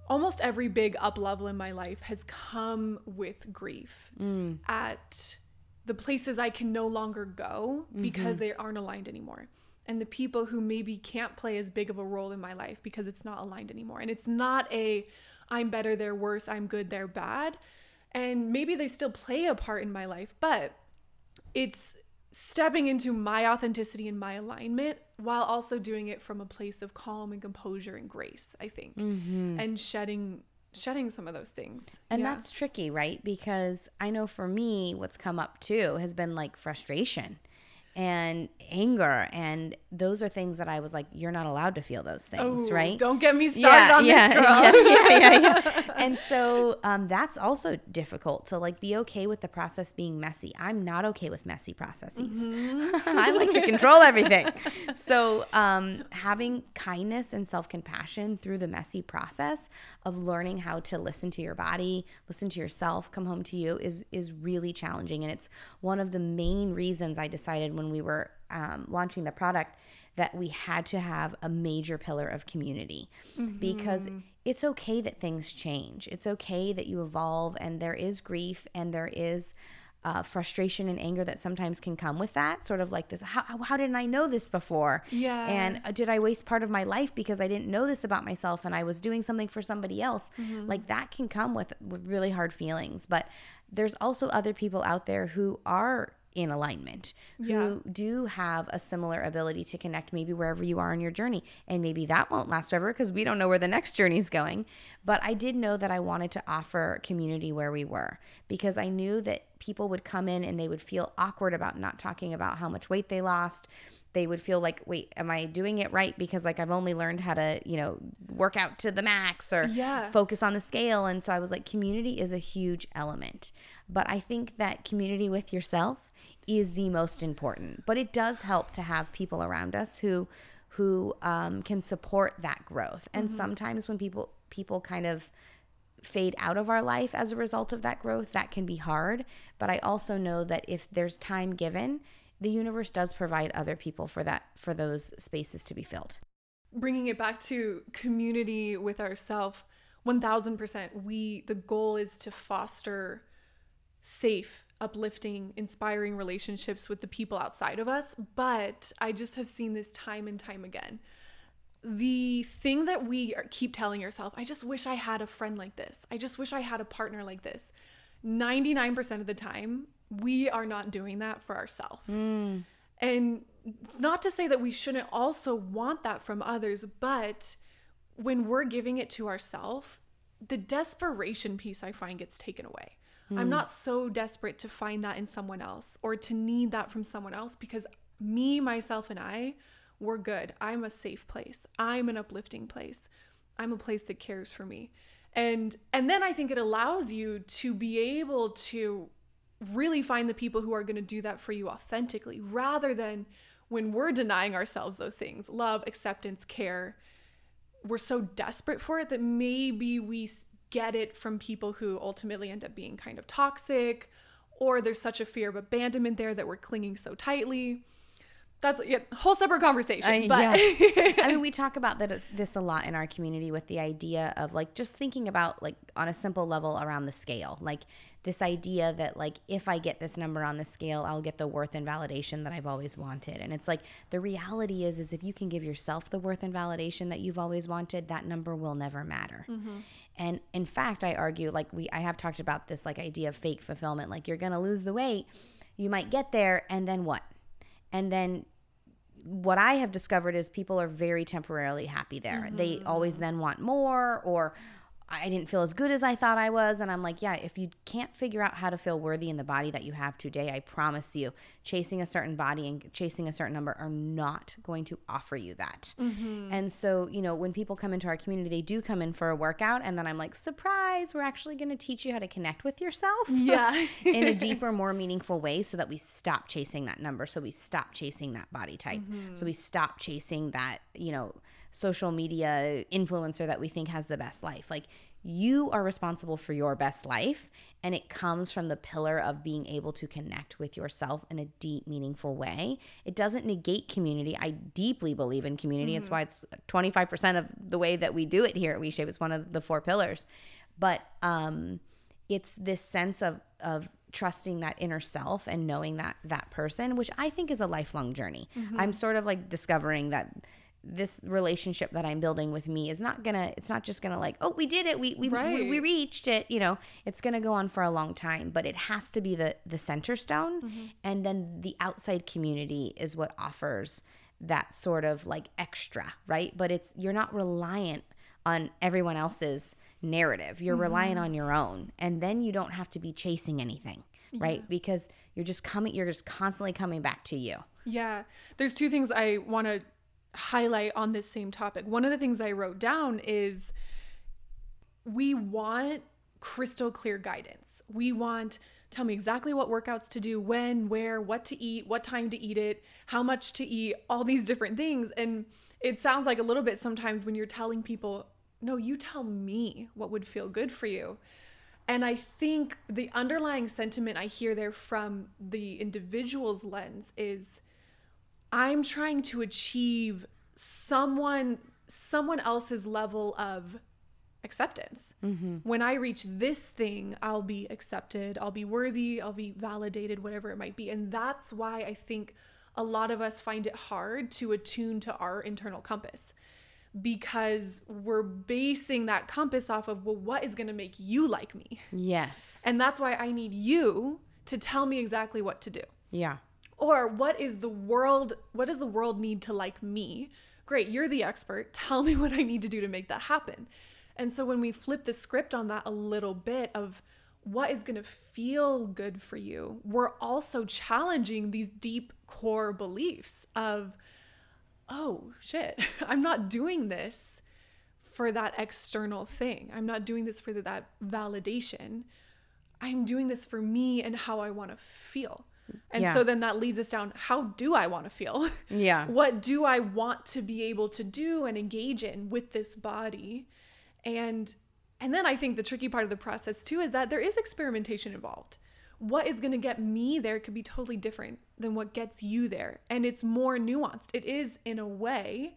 [SPEAKER 1] almost every big up level in my life has come with grief mm. at the places I can no longer go because mm-hmm. they aren't aligned anymore. And the people who maybe can't play as big of a role in my life because it's not aligned anymore. And it's not a I'm better, they're worse, I'm good, they're bad. And maybe they still play a part in my life, but it's stepping into my authenticity and my alignment while also doing it from a place of calm and composure and grace i think mm-hmm. and shedding shedding some of those things
[SPEAKER 2] and yeah. that's tricky right because i know for me what's come up too has been like frustration and anger and those are things that I was like you're not allowed to feel those things, right?
[SPEAKER 1] Don't get me started yeah, on
[SPEAKER 2] yeah,
[SPEAKER 1] this <laughs> girl.
[SPEAKER 2] Yeah, yeah, yeah, <laughs> and so um, that's also difficult to like be okay with the process being messy. I'm not okay with messy processes. Mm-hmm. <laughs> I like to control everything. So um, having kindness and self-compassion through the messy process of learning how to listen to your body, listen to yourself, come home to you is is really challenging and it's one of the main reasons I decided when when we were um, launching the product that we had to have a major pillar of community mm-hmm. because it's okay that things change. It's okay that you evolve and there is grief and there is uh, frustration and anger that sometimes can come with that. Sort of like this how, how didn't I know this before?
[SPEAKER 1] Yeah.
[SPEAKER 2] And uh, did I waste part of my life because I didn't know this about myself and I was doing something for somebody else? Mm-hmm. Like that can come with, with really hard feelings. But there's also other people out there who are in alignment yeah. who do have a similar ability to connect maybe wherever you are in your journey. And maybe that won't last forever because we don't know where the next journey is going. But i did know that i wanted to offer community where we were because i knew that people would come in and they would feel awkward about not talking about how much weight they lost. They would feel like wait am i doing it right? because like i've only learned how to you know work out to the max or
[SPEAKER 1] yeah.
[SPEAKER 2] focus on the scale. And so i was like community is a huge element. But i think that community with yourself is the most important. But it does help to have people around us who who um, can support that growth. And mm-hmm. sometimes when people people kind of fade out of our life as a result of that growth, that can be hard. But I also know that if there's time given, the universe does provide other people for that for those spaces to be filled.
[SPEAKER 1] Bringing it back to community with ourself, 1000% we the goal is to foster safe uplifting, inspiring relationships with the people outside of us. But I just have seen this time and time again. The thing that we keep telling ourselves, I just wish I had a friend like this. I just wish I had a partner like this. 99% of the time, we are not doing that for ourselves. Mm. And it's not to say that we shouldn't also want that from others, but when we're giving it to ourselves, the desperation piece I find gets taken away. Mm. I'm hmm. not so desperate to find that in someone else or to need that from someone else because me, myself, and I, we're good. I'm a safe place. I'm an uplifting place. I'm a place that cares for me. And and then I think it allows you to be able to really find the people who are going to do that for you authentically rather than when we're denying ourselves those things love acceptance care we're so desperate for it that maybe we get it from people who ultimately end up being kind of toxic, or there's such a fear of abandonment there that we're clinging so tightly. That's yeah, whole separate conversation. I, but
[SPEAKER 2] yeah. <laughs> I mean, we talk about that uh, this a lot in our community with the idea of like just thinking about like on a simple level around the scale. Like this idea that like if I get this number on the scale, I'll get the worth and validation that I've always wanted. And it's like the reality is is if you can give yourself the worth and validation that you've always wanted, that number will never matter. Mm-hmm. And in fact, I argue like we I have talked about this like idea of fake fulfillment. Like you're going to lose the weight, you might get there and then what? And then what I have discovered is people are very temporarily happy there. Mm-hmm. They always then want more or I didn't feel as good as I thought I was. And I'm like, yeah, if you can't figure out how to feel worthy in the body that you have today, I promise you, chasing a certain body and chasing a certain number are not going to offer you that. Mm-hmm. And so, you know, when people come into our community, they do come in for a workout. And then I'm like, surprise, we're actually going to teach you how to connect with yourself. <laughs>
[SPEAKER 1] Yeah.
[SPEAKER 2] in a <laughs> deeper, more meaningful way so that we stop chasing that number. So we stop chasing that body type. Mm-hmm. So we stop chasing that, you know, social media influencer that we think has the best life. Like you are responsible for your best life and it comes from the pillar of being able to connect with yourself in a deep meaningful way it doesn't negate community i deeply believe in community mm-hmm. it's why it's 25% of the way that we do it here at WeShape it's one of the four pillars but um it's this sense of of trusting that inner self and knowing that that person which i think is a lifelong journey mm-hmm. i'm sort of like discovering that this relationship that I'm building with me is not gonna it's not just gonna like oh we did it we we, right. we, we, reached it you know it's gonna go on for a long time but it has to be the the center stone mm-hmm. and then the outside community is what offers that sort of like extra right but it's you're not reliant on everyone else's narrative you're mm-hmm. reliant on your own and then you don't have to be chasing anything yeah. right because you're just coming you're just constantly coming back to you
[SPEAKER 1] yeah there's two things i want to highlight on this same topic. One of the things I wrote down is we want crystal clear guidance. We want tell me exactly what workouts to do, when, where, what to eat, what time to eat it, how much to eat, all these different things. And it sounds like a little bit sometimes when you're telling people, no, you tell me what would feel good for you. And I think the underlying sentiment I hear there from the individual's lens is I'm trying to achieve someone someone else's level of acceptance. Mm-hmm. When I reach this thing, I'll be accepted, I'll be worthy, I'll be validated, whatever it might be. And that's why I think a lot of us find it hard to attune to our internal compass because we're basing that compass off of, well, what is going to make you like me?
[SPEAKER 2] Yes.
[SPEAKER 1] And that's why I need you to tell me exactly what to do.
[SPEAKER 2] Yeah.
[SPEAKER 1] Or what is the world, what does the world need to like me? Great, you're the expert. <laughs> Tell me what I need to do to make that happen. And so when we flip the script on that a little bit of what is going to feel good for you, we're also challenging these deep core beliefs of, oh shit, <laughs> I'm not doing this for that external thing. I'm not doing this for that validation. I'm doing this for me and how I want to feel. And yeah. so then that leads us down how do I want to feel? <laughs>
[SPEAKER 2] Yeah.
[SPEAKER 1] what do I want to be able to do and engage in with this body? And and then I think the tricky part of the process too is that there is experimentation involved. What is going to get me there could be totally different than what gets you there. And it's more nuanced. It is in a way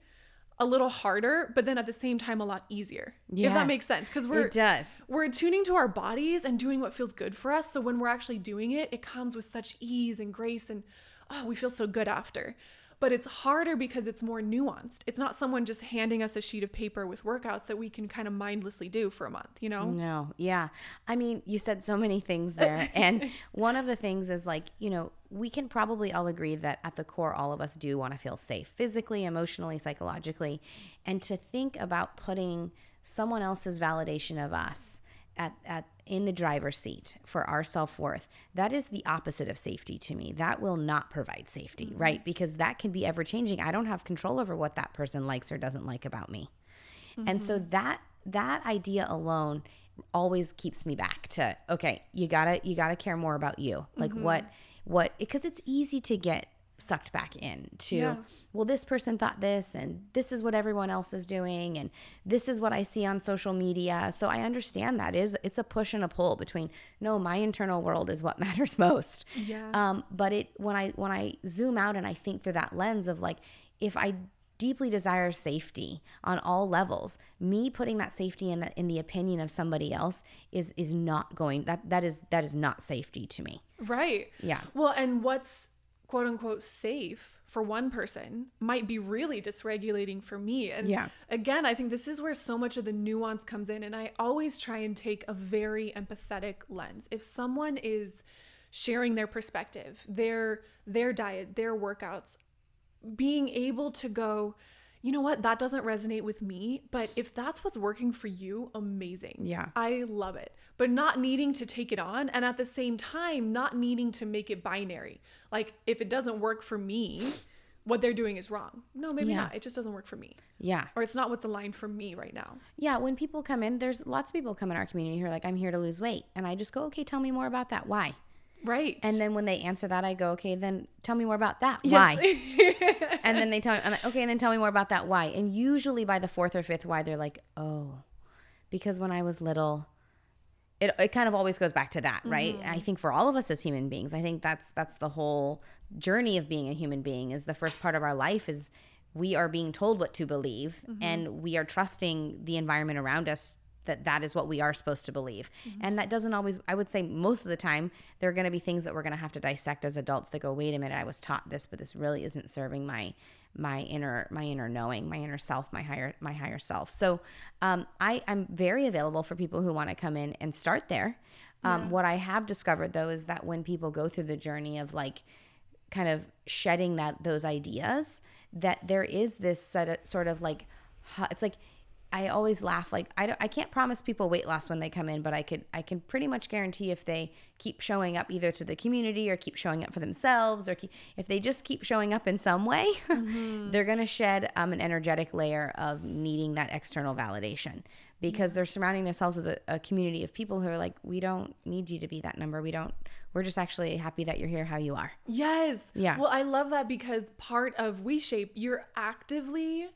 [SPEAKER 1] a little harder, but then at the same time a lot easier. Yes, if that makes sense. Because we're
[SPEAKER 2] it does.
[SPEAKER 1] We're attuning to our bodies and doing what feels good for us. So when we're actually doing it, it comes with such ease and grace and oh, we feel so good after but it's harder because it's more nuanced. It's not someone just handing us a sheet of paper with workouts that we can kind of mindlessly do for a month, you know?
[SPEAKER 2] No, yeah. I mean, you said so many things there. <laughs> and one of the things is like, you know, we can probably all agree that at the core, all of us do want to feel safe physically, emotionally, psychologically. And to think about putting someone else's validation of us at, at in the driver's seat for our self-worth that is the opposite of safety to me that will not provide safety mm-hmm. right because that can be ever changing i don't have control over what that person likes or doesn't like about me mm-hmm. and so mm-hmm. that that idea alone always keeps me back to okay you gotta you gotta care more about you like mm-hmm. what what because it's easy to get sucked back in to yeah. well this person thought this and this is what everyone else is doing and this is what i see on social media. So i understand that is it's a push and a pull between no my internal world is what <laughs> matters most.
[SPEAKER 1] Yeah.
[SPEAKER 2] Um but it when i when i zoom out and i think through that lens of like if i deeply desire safety on all levels me putting that safety in the in the opinion of somebody else is is not going that that is that is not safety to me.
[SPEAKER 1] Right.
[SPEAKER 2] Yeah.
[SPEAKER 1] Well and what's quote unquote safe for one person might be really dysregulating for me. And
[SPEAKER 2] yeah.
[SPEAKER 1] again, I think this is where so much of the nuance comes in. And I always try and take a very empathetic lens. If someone is sharing their perspective, their their diet, their workouts, being able to go, you know what, that doesn't resonate with me, but if that's what's working for you, amazing.
[SPEAKER 2] Yeah.
[SPEAKER 1] I love it. But not needing to take it on and at the same time, not needing to make it binary. Like, if it doesn't work for me, what they're doing is wrong. No, maybe
[SPEAKER 2] Yeah.
[SPEAKER 1] not. It just doesn't work for me.
[SPEAKER 2] Yeah.
[SPEAKER 1] Or it's not what's aligned for me right now.
[SPEAKER 2] Yeah, when people come in, there's lots of people come in our community who are like, I'm here to lose weight. And I just go, okay, tell me more about that. Why?
[SPEAKER 1] Right.
[SPEAKER 2] And then when they answer that, I go, okay, then tell me more about that.
[SPEAKER 1] Yes.
[SPEAKER 2] Why? <laughs> and then they tell me, I'm like, okay, and then tell me more about that. Why? And usually by the fourth or fifth why, they're like, oh, because when I was little, it, it kind of always goes back to that, right?
[SPEAKER 1] Mm-hmm.
[SPEAKER 2] I think for all of us as human beings, I think that's that's the whole journey of being a human being. Is the first part of our life is we are being told what to believe,
[SPEAKER 1] Mm-hmm.
[SPEAKER 2] and we are trusting the environment around us that that is what we are supposed to believe.
[SPEAKER 1] Mm-hmm.
[SPEAKER 2] and that doesn't always i would say most of the time there are going to be things that we're going to have to dissect as adults that go wait a minute i was taught this but this really isn't serving my my inner my inner knowing my inner self my higher my higher self. So um, i i'm very available for people who want to come in and start there. Um, what i have discovered though is that when people go through the journey of like kind of shedding that those ideas that there is this set of, sort of like it's like I always laugh like I don't I can't promise people weight loss when they come in but I could I can pretty much guarantee if they keep showing up either to the community or keep showing up for themselves or keep, if they just keep showing up in some way <laughs> they're going to shed um, an energetic layer of needing that external validation because they're surrounding themselves with a, a community of people who are like we don't need you to be that number we don't we're just actually happy that you're here how you are
[SPEAKER 1] Yes.
[SPEAKER 2] Yeah.
[SPEAKER 1] Well, I love that because part of WeShape, you're actively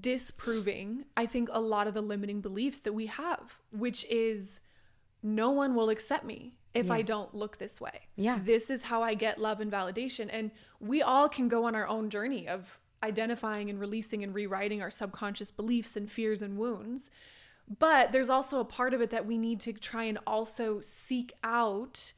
[SPEAKER 1] disproving, I think, a lot of the limiting beliefs that we have, which is no one will accept me if I don't look this way.
[SPEAKER 2] Yeah.
[SPEAKER 1] This is how I get love and validation. And we all can go on our own journey of identifying and releasing and rewriting our subconscious beliefs and fears and wounds. But there's also a part of it that we need to try and also seek out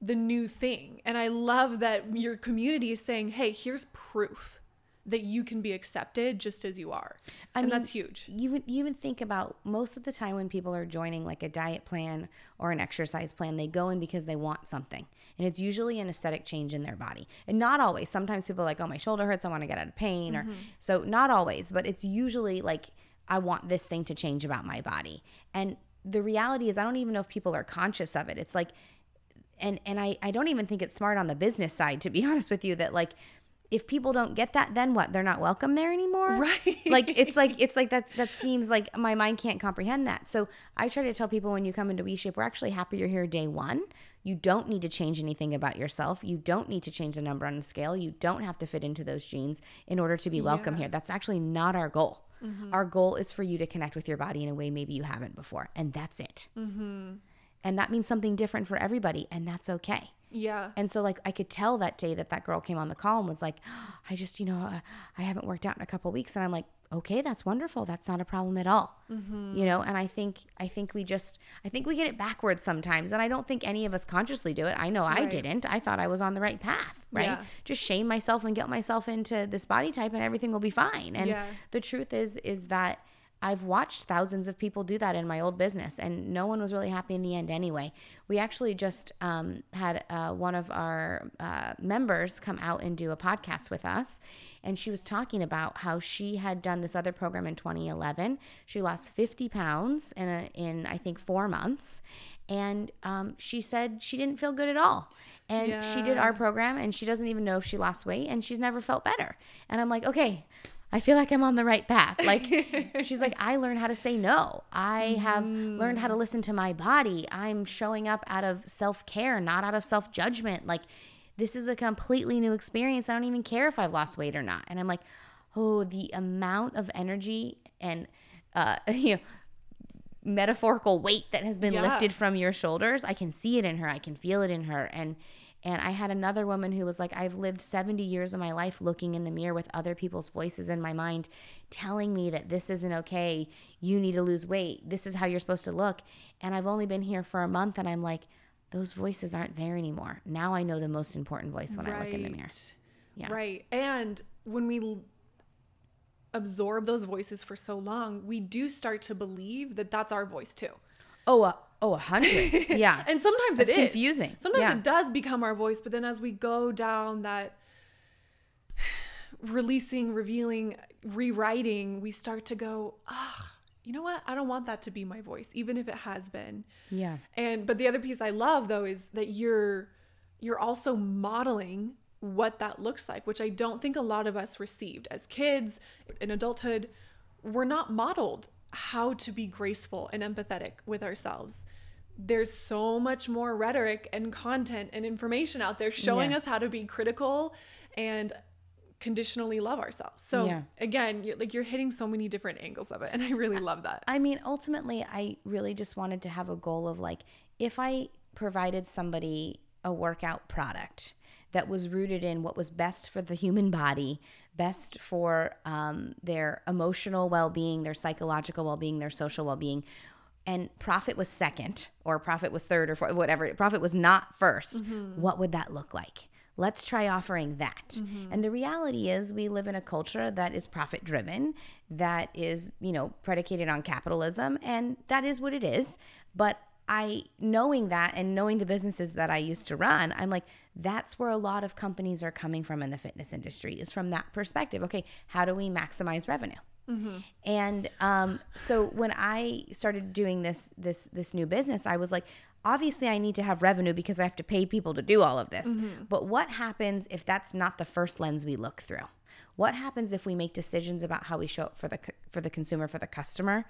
[SPEAKER 1] the new thing. And I love that your community is saying, hey, here's proof that you can be accepted just as you are.
[SPEAKER 2] I
[SPEAKER 1] and
[SPEAKER 2] mean,
[SPEAKER 1] that's huge.
[SPEAKER 2] you even, you even think about most of the time when people are joining like a diet plan or an exercise plan, they go in because they want something. And it's usually an aesthetic change in their body. And not always. Sometimes people are like, oh, my shoulder hurts. I want to get out of pain. Or mm-hmm. so not always, but it's usually like, I want this thing to change about my body. And the reality is, I don't even know if people are conscious of it. It's like, and and I, I don't even think it's smart on the business side to be <laughs> honest with you that like if people don't get that then what? They're not welcome there anymore?
[SPEAKER 1] Right.
[SPEAKER 2] like it's like <laughs> it's like that that seems like my mind can't comprehend that. So i try to tell people when you come into WeShape, we're actually happy you're here day one. You don't need to change anything about yourself. You don't need to change the number on the scale. You don't have to fit into those jeans in order to be welcome
[SPEAKER 1] Yeah.
[SPEAKER 2] here. That's actually not our goal. Mm-hmm. Our goal is for you to connect with your body in a way maybe you haven't before and that's it. Mm-hmm. And that means something different for everybody and that's okay
[SPEAKER 1] Yeah.
[SPEAKER 2] and so, like, I could tell that day that that girl came on the call and was like, <gasps> I just, you know, uh, I haven't worked out in a couple weeks. And I'm like, okay, that's wonderful. That's not a problem at all. You know, and I think, I think we just, I think we get it backwards sometimes. And I don't think any of us consciously do it. I know I didn't. I thought I was on the right path, right?
[SPEAKER 1] Yeah.
[SPEAKER 2] Just shame myself and get myself into this body type and everything will be fine. And
[SPEAKER 1] Yeah.
[SPEAKER 2] the truth is, is that I've watched thousands of people do that in my old business, and no one was really happy in the end anyway. We actually just um, had uh, one of our uh, members come out and do a podcast with us, and she was talking about how she had done this other program in 2011. She lost 50 pounds in, a, in I think, four months, and um, she said she didn't feel good at all. And she did our program, and she doesn't even know if she lost weight, and she's never felt better. And I'm like, okay. I feel like I'm on the right path. Like <laughs> she's like, I learned how to say no. I have learned how to listen to my body. I'm showing up out of self care, not out of self judgment. Like this is a completely new experience. I don't even care if I've lost weight or not. And I'm like, oh, the amount of energy and uh, <laughs> you know metaphorical weight that has been
[SPEAKER 1] Yeah.
[SPEAKER 2] lifted from your shoulders. I can see it in her. I can feel it in her. And and I had another woman who was like, I've lived 70 years of my life looking in the mirror with other people's voices in my mind telling me that this isn't okay. You need to lose weight. This is how you're supposed to look. And I've only been here for a month and I'm like, those voices aren't there anymore. Now I know the most important voice when I look in the mirror. Yeah.
[SPEAKER 1] Right. And when we l- absorb those voices for so long, we do start to believe that that's our voice too.
[SPEAKER 2] Oh, uh, oh, a hundred. <laughs> Yeah.
[SPEAKER 1] And sometimes
[SPEAKER 2] That's
[SPEAKER 1] it is
[SPEAKER 2] confusing.
[SPEAKER 1] Sometimes
[SPEAKER 2] Yeah.
[SPEAKER 1] it does become our voice, but then as we go down that <sighs> releasing, revealing, rewriting, we start to go, ah, you know what? I don't want that to be my voice, even if it has been.
[SPEAKER 2] Yeah.
[SPEAKER 1] And but the other piece I love though is that you're you're also modeling what that looks like, which I don't think a lot of us received as kids in adulthood. We're not modeled how to be graceful and empathetic with ourselves. There's so much more rhetoric and content and information out there showing
[SPEAKER 2] Yeah.
[SPEAKER 1] us how to be critical and conditionally love ourselves. So
[SPEAKER 2] Yeah.
[SPEAKER 1] again, you're, like you're hitting so many different angles of it and I really love that.
[SPEAKER 2] I mean, ultimately, I really just wanted to have a goal of like, if I provided somebody a workout product that was rooted in what was best for the human body, best for um, their emotional well being, their psychological well being, their social well being, and profit was second, or profit was third, or fourth, whatever, profit was not 1st what would that look like? Let's try offering that. And the reality is, we live in a culture that is profit driven, that is, you know, predicated on capitalism, and that is what it is. But I, knowing that and knowing the businesses that I used to run, I'm like, that's where a lot of companies are coming from in the fitness industry, is from that perspective. Okay, how do we maximize revenue? And um, so when I started doing this this this new business, I was like, obviously I need to have revenue because I have to pay people to do all of this. But what happens if that's not the first lens we look through? What happens if we make decisions about how we show up for the for the consumer for the customer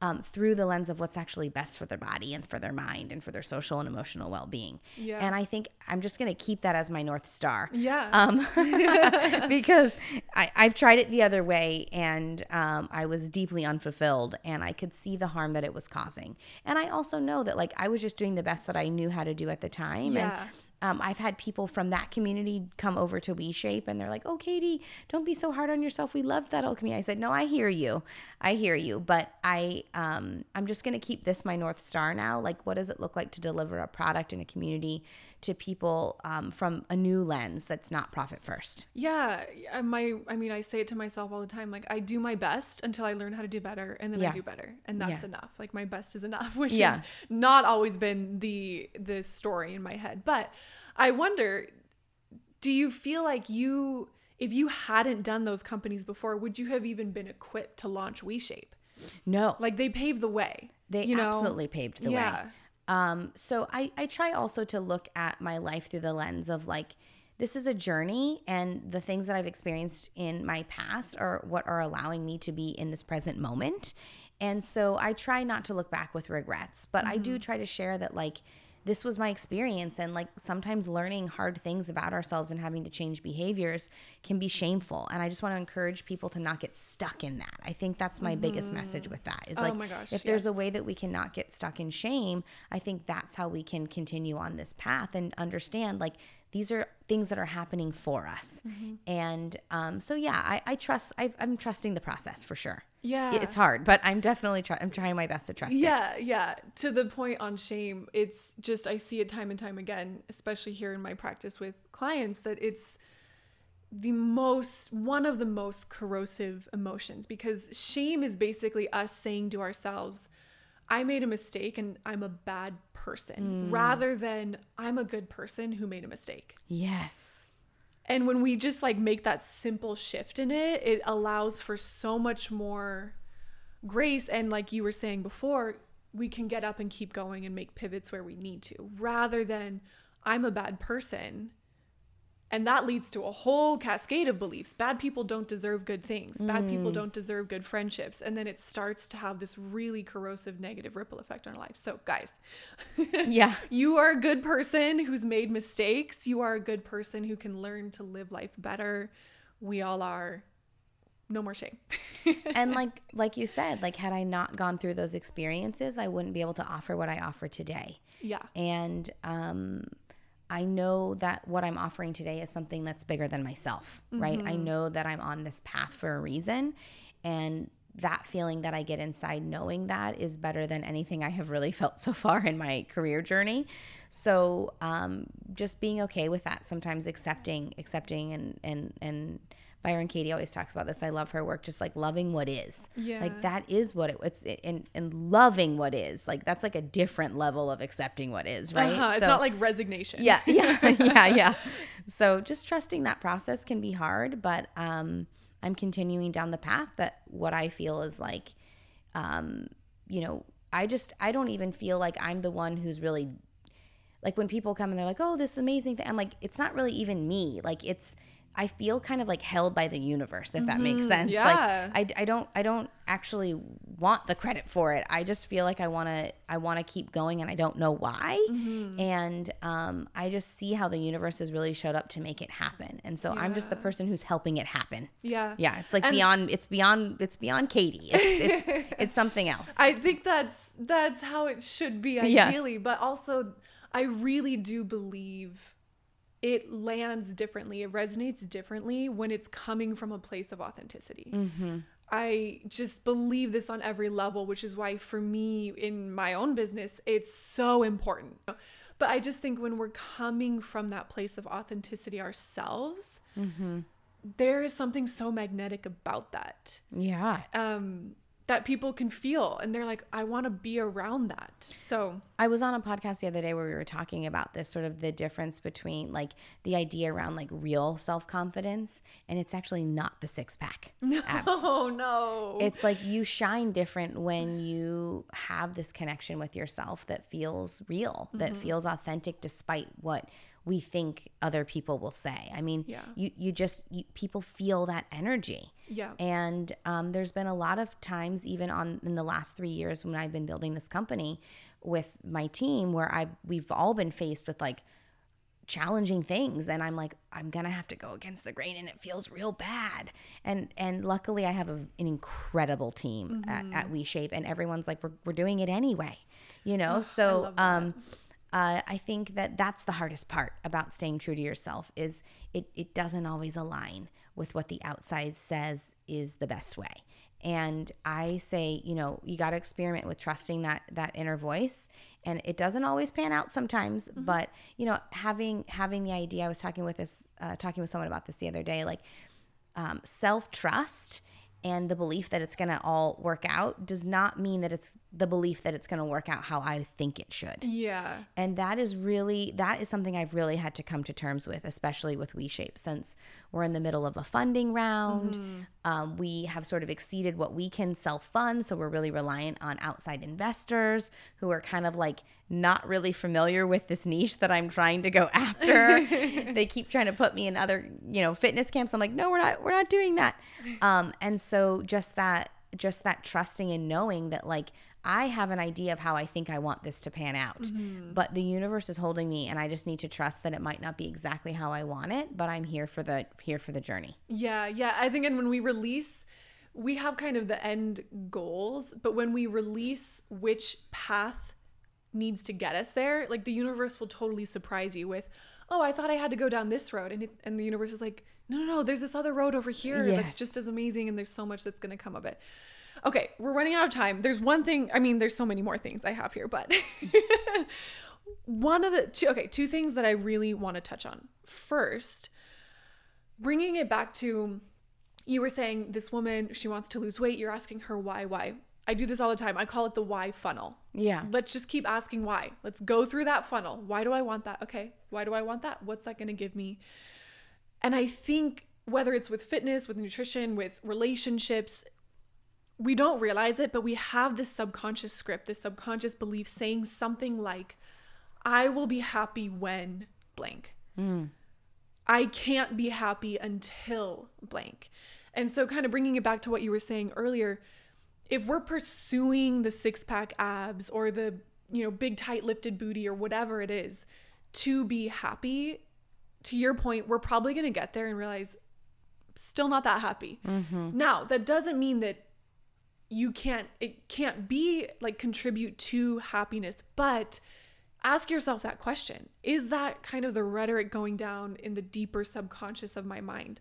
[SPEAKER 2] um, through the lens of what's actually best for their body and for their mind and for their social and emotional well being?
[SPEAKER 1] Yeah.
[SPEAKER 2] And I think I'm just going to keep that as my north star
[SPEAKER 1] Yeah.
[SPEAKER 2] um, <laughs> <laughs> because I, I've tried it the other way and um, I was deeply unfulfilled and I could see the harm that it was causing. And I also know that like I was just doing the best that I knew how to do at the time.
[SPEAKER 1] Yeah.
[SPEAKER 2] And um, I've had people from that community come over to WeShape and they're like, oh, Katie, don't be so hard on yourself. We loved that alchemy. I said, no, I hear you. I hear you. But I, um, I'm just going to keep this my North Star now. Like, what does it look like to deliver a product in a community to people um, from a new lens that's not profit first?
[SPEAKER 1] Yeah, my I mean I say it to myself all the time like I do my best until I learn how to do better and then I do better and that's
[SPEAKER 2] Yeah.
[SPEAKER 1] enough. Like my best is enough, <laughs> which
[SPEAKER 2] Yeah.
[SPEAKER 1] has not always been the the story in my head. But I wonder do you feel like you if you hadn't done those companies before, would you have even been equipped to launch WeShape?
[SPEAKER 2] No,
[SPEAKER 1] Like they paved the way.
[SPEAKER 2] they
[SPEAKER 1] you know?
[SPEAKER 2] absolutely paved the
[SPEAKER 1] Yeah.
[SPEAKER 2] way. Um, so I, I try also to look at my life through the lens of like, this is a journey, and the things that I've experienced in my past are what are allowing me to be in this present moment. And so I try not to look back with regrets, but I do try to share that, like, this was my experience and like sometimes learning hard things about ourselves and having to change behaviors can be shameful and i just want to encourage people to not get stuck in that. I think that's my biggest message with that is
[SPEAKER 1] Oh
[SPEAKER 2] like
[SPEAKER 1] gosh,
[SPEAKER 2] if there's a way that we cannot get stuck in shame i think that's how we can continue on this path and understand like these are things that are happening for us.
[SPEAKER 1] Mm-hmm.
[SPEAKER 2] and um, so yeah i, I trust i i'm trusting the process for sure
[SPEAKER 1] Yeah.
[SPEAKER 2] it's hard but i'm definitely try- i'm trying my best to trust it
[SPEAKER 1] Yeah, yeah. To the point on shame, it's just I see it time and time again, especially here in my practice with clients, that it's the most one of the most corrosive emotions because shame is basically us saying to ourselves, I made a mistake and I'm a bad person, mm. rather than I'm a good person who made a mistake.
[SPEAKER 2] yes
[SPEAKER 1] And when we just like make that simple shift in it, it allows for so much more grace. And like you were saying before, we can get up and keep going and make pivots where we need to rather than I'm a bad person. And that leads to a whole cascade of beliefs. Bad people don't deserve good things. Bad people don't deserve good friendships. And then it starts to have this really corrosive negative ripple effect on our life. So, guys, <laughs>
[SPEAKER 2] yeah
[SPEAKER 1] you are a good person who's made mistakes. You are a good person who can learn to live life better. We all are. No more shame. <laughs>
[SPEAKER 2] and like like you said like had i not gone through those experiences i wouldn't be able to offer what i offer today
[SPEAKER 1] yeah.
[SPEAKER 2] and um I know that what I'm offering today is something that's bigger than myself, right? I know that I'm on this path for a reason and that feeling that I get inside knowing that is better than anything I have really <laughs> felt so far in my career journey. So um, just being okay with that, sometimes accepting, accepting, and and and Byron Katie always talks about this. I love her work, just like loving what is.
[SPEAKER 1] Yeah.
[SPEAKER 2] Like that is what it, it's and and loving what is. Like that's like a different level of accepting what is, right?
[SPEAKER 1] Uh-huh. It's not like resignation.
[SPEAKER 2] yeah, <laughs> yeah, <laughs> yeah, yeah. So just trusting that process can be hard, but um, I'm continuing down the path that what I feel is like, um, you know, I just I don't even feel like I'm the one who's really like when people come and they're like, "Oh, this amazing thing," I'm like, it's not really even me. Like it's I feel kind of like held by the universe, if that makes sense.
[SPEAKER 1] yeah.
[SPEAKER 2] Like I, I don't I don't actually want the credit for it. I just feel like I want to I want to keep going and I don't know why. And um, I just see how the universe has really showed up to make it happen. And so I'm just the person who's helping it happen.
[SPEAKER 1] Yeah.
[SPEAKER 2] Yeah, it's like
[SPEAKER 1] And-
[SPEAKER 2] beyond it's beyond it's beyond Katie. It's it's <laughs> it's something else.
[SPEAKER 1] I think that's that's how it should be
[SPEAKER 2] Yeah.
[SPEAKER 1] ideally, but also I really do believe it lands differently. It resonates differently when it's coming from a place of authenticity.
[SPEAKER 2] Mm-hmm.
[SPEAKER 1] I just believe this on every level, which is why for me in my own business, it's so important. But I just think when we're coming from that place of authenticity ourselves,
[SPEAKER 2] Mm-hmm.
[SPEAKER 1] there is something so magnetic about that
[SPEAKER 2] yeah.
[SPEAKER 1] um, that people can feel, and they're like, I want to be around that. So
[SPEAKER 2] I was on a podcast the other day where we were talking about this sort of the difference between like the idea around like real self confidence and it's actually not the six pack abs. <laughs>
[SPEAKER 1] oh no,
[SPEAKER 2] It's like you shine different when you have this connection with yourself that feels real, that
[SPEAKER 1] Mm-hmm.
[SPEAKER 2] feels authentic despite what we think other people will say. I mean,
[SPEAKER 1] Yeah.
[SPEAKER 2] you you just you, people feel that energy.
[SPEAKER 1] yeah,
[SPEAKER 2] And um, there's been a lot of times, even on in the last three years when I've been building this company with my team, where I we've all been faced with like challenging things, and I'm like, I'm gonna have to go against the grain, and it feels real bad. And and luckily, I have a, an incredible team at, at WeShape, and everyone's like, we're we're doing it anyway, you know. so
[SPEAKER 1] love that.
[SPEAKER 2] Uh, I think that that's the hardest part about staying true to yourself is it, it doesn't always align with what the outside says is the best way. And I say, you know, you got to experiment with trusting that that inner voice, and it doesn't always pan out sometimes. But you know, having having the idea, I was talking with this, uh, talking with someone about this the other day, like um, self trust and the belief that it's going to all work out does not mean that it's the belief that it's going to work out how I think it should.
[SPEAKER 1] yeah,
[SPEAKER 2] And that is really that is something I've really had to come to terms with, especially with WeShape, since we're in the middle of a funding round. Um, we have sort of exceeded what we can self fund, so we're really reliant on outside investors who are kind of like not really familiar with this niche that I'm trying to go <laughs> after. <laughs> they keep trying to put me in other you know fitness camps. I'm like, no, we're not we're not doing that. Um, and so just that just that trusting and knowing that like I have an idea of how I think I want this to pan out, but the universe is holding me, and I just need to trust that it might not be exactly how I want it, but I'm here for the here for the journey.
[SPEAKER 1] yeah, yeah. I think, and when we release, we have kind of the end goals, but when we release which path needs to get us there, like the universe will totally surprise you with, oh, I thought I had to go down this road, and it, and the universe is like, no, no, no, there's this other road over here that's just as amazing, and there's so much that's gonna come of it. Okay, we're running out of time. There's one thing. I mean, there's so many more things I have here, but <laughs> one of the two. Okay, two things that I really want to touch on. First, bringing it back to you were saying this woman she wants to lose weight. You're asking her why, why. I do this all the time. I call it the why funnel.
[SPEAKER 2] Yeah.
[SPEAKER 1] Let's just keep asking why. Let's go through that funnel. Why do I want that? Okay. Why do I want that? What's that going to give me? And I think whether it's with fitness, with nutrition, with relationships, we don't realize it, but we have this subconscious script, this subconscious belief saying something like, I will be happy when blank. Hmm. I can't be happy until blank. And so, kind of bringing it back to what you were saying earlier, if we're pursuing the six pack abs or the, you know, big tight lifted booty or whatever it is to be happy, to your point, we're probably going to get there and realize still not that happy. Mm-hmm. Now, that doesn't mean that you can't it can't be like contribute to happiness, but ask yourself that question. Is that kind of the rhetoric going down in the deeper subconscious of my mind?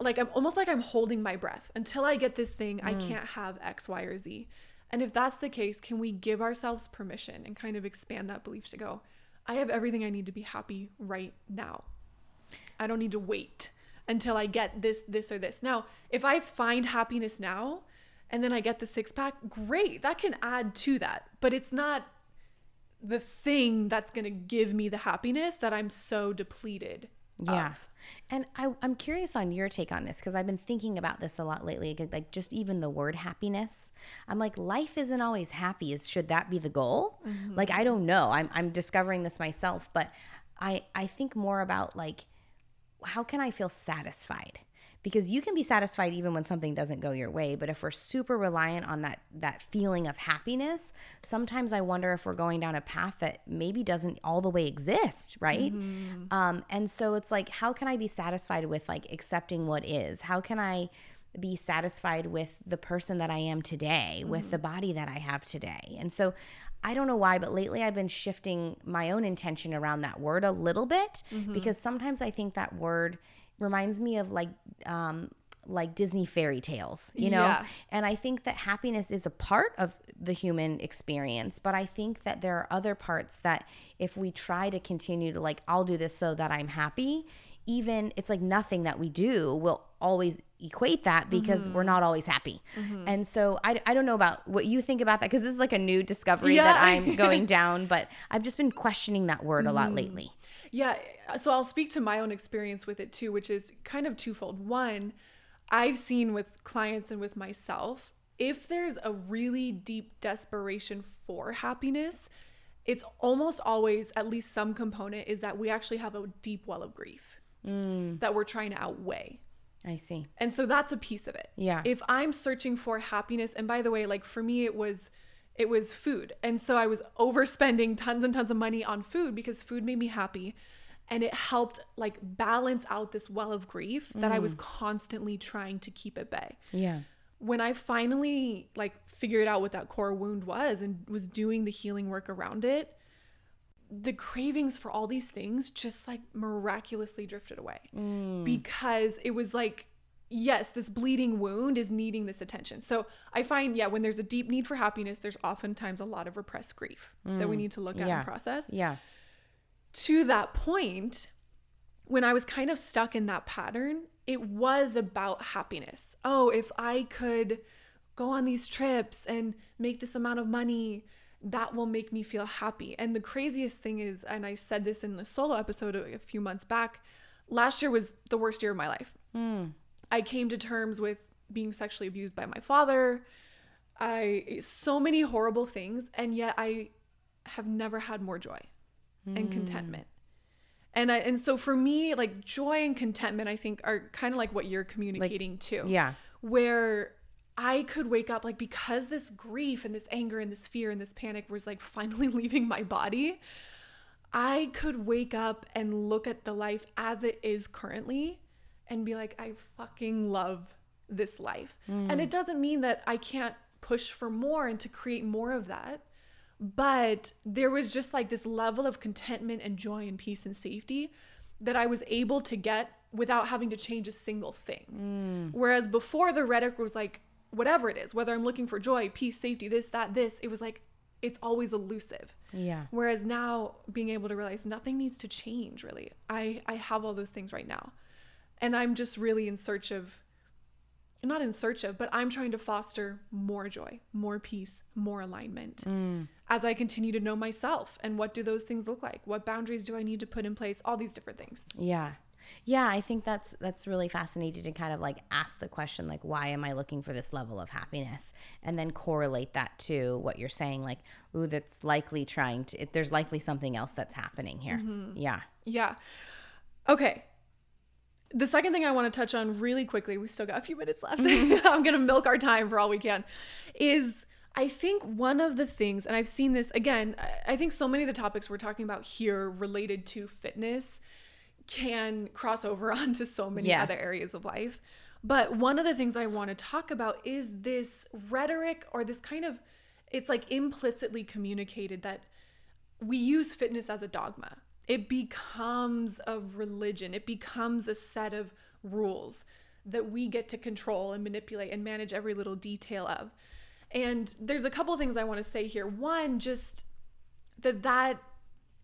[SPEAKER 1] Like I'm almost like I'm holding my breath until I get this thing, I mm. can't have X, Y, or Z. And if that's the case, can we give ourselves permission and kind of expand that belief to go, I have everything I need to be happy right now. I don't need to wait until I get this, this, or this. Now, if I find happiness now and then I get the six pack, great. That can add to that. But it's not the thing that's going to give me the happiness that I'm so depleted.
[SPEAKER 2] Yeah.
[SPEAKER 1] Of.
[SPEAKER 2] And I, I'm curious on your take on this because I've been thinking about this a lot lately. Like, just even the word happiness. I'm like, life isn't always happy. Is should that be the goal? Mm-hmm. Like, I don't know. I'm, I'm discovering this myself, but I, I think more about like, how can I feel satisfied? Because you can be satisfied even when something doesn't go your way, but if we're super reliant on that that feeling of happiness, sometimes I wonder if we're going down a path that maybe doesn't all the way exist, right? Mm-hmm. Um, and so it's like, how can I be satisfied with like accepting what is? How can I be satisfied with the person that I am today, with the mm-hmm. body that I have today? And so I don't know why, but lately I've been shifting my own intention around that word a little bit mm-hmm. because sometimes I think that word reminds me of like um like Disney fairy tales, you know?
[SPEAKER 1] Yeah.
[SPEAKER 2] And I think that happiness is a part of the human experience, but I think that there are other parts that if we try to continue to like I'll do this so that I'm happy, even it's like nothing that we do will always equate that because we're mm-hmm. not always happy. Mm-hmm. And so I, I don't know about what you think about that because this is like a new discovery that I'm <laughs> going down, but I've just been questioning that word a lot mm-hmm. lately.
[SPEAKER 1] Yeah, so I'll speak to my own experience with it too, which is kind of twofold. One, I've seen with clients and with myself, if there's a really deep desperation for happiness, it's almost always at least some component is that we actually have a deep well of grief mm. that we're trying to outweigh.
[SPEAKER 2] I see.
[SPEAKER 1] And so that's a piece of it.
[SPEAKER 2] Yeah.
[SPEAKER 1] If I'm searching for happiness, and by the way, like for me, it was it was food. And so I was overspending tons and tons of money on food because food made me happy. And it helped like balance out this well of grief that I was mm. constantly trying to keep at bay.
[SPEAKER 2] Yeah.
[SPEAKER 1] When I finally like figured out what that core wound was and was doing the healing work around it, the cravings for all these things just like miraculously drifted away mm. because it was like yes this bleeding wound is needing this attention. So i find yeah when there's a deep need for happiness there's oftentimes a lot of repressed grief that we mm, need to look at
[SPEAKER 2] Yeah.
[SPEAKER 1] and process.
[SPEAKER 2] Yeah.
[SPEAKER 1] to that point when i was kind of stuck in that pattern it was about happiness. Oh if i could go on these trips and make this amount of money that will make me feel happy. And the craziest thing is and i said this in the solo episode a a few months back last year was the worst year of my life hmm. I came to terms with being sexually abused by my father. I so many horrible things and yet I have never had more joy and hmm. contentment. And I, and so for me like joy and contentment I think are kind of like what you're communicating too.
[SPEAKER 2] Yeah.
[SPEAKER 1] Where I could wake up like because this grief and this anger and this fear and this panic was like finally <laughs> leaving my body. I could wake up and look at the life as it is currently and be like, I fucking love this life. And mm. it doesn't mean that I can't push for more and to create more of that. But there was just like this level of contentment and joy and peace and safety that I was able to get without having to change a single thing. Mm. Whereas before the rhetoric was like, whatever it is, whether I'm looking for joy, peace, safety, this, that, this, it was like, it's always elusive.
[SPEAKER 2] Yeah.
[SPEAKER 1] Whereas now being able to realize nothing needs to change really. I I have all those things right now. And I'm just really in search of not in search of, but I'm trying to foster more joy, more peace, more alignment mm. as I continue to know myself and what do those things look like? What boundaries do I need to put in place? All these different things.
[SPEAKER 2] Yeah. Yeah, I think that's that's really fascinating to kind of like ask the question like why am I looking for this level of happiness and then correlate that to what you're saying like ooh that's likely trying to it, there's likely something else that's happening here. Mm-hmm. Yeah.
[SPEAKER 1] Yeah. Okay. The second thing I want to touch on really quickly, we still got a few minutes left. Mm-hmm. <laughs> I'm going to milk our time for all we can, is I think one of the things, and I've seen this again, I- I think so many of the topics we're talking about here related to fitness can cross over <laughs> onto so many
[SPEAKER 2] Yes.
[SPEAKER 1] other areas of life. But one of the things I want to talk about is this rhetoric or this kind of, it's like implicitly communicated that we use fitness as a dogma. It becomes a religion, it becomes a set of rules that we get to control and manipulate and manage every little detail of. And there's a couple things I want to say here. One, just that that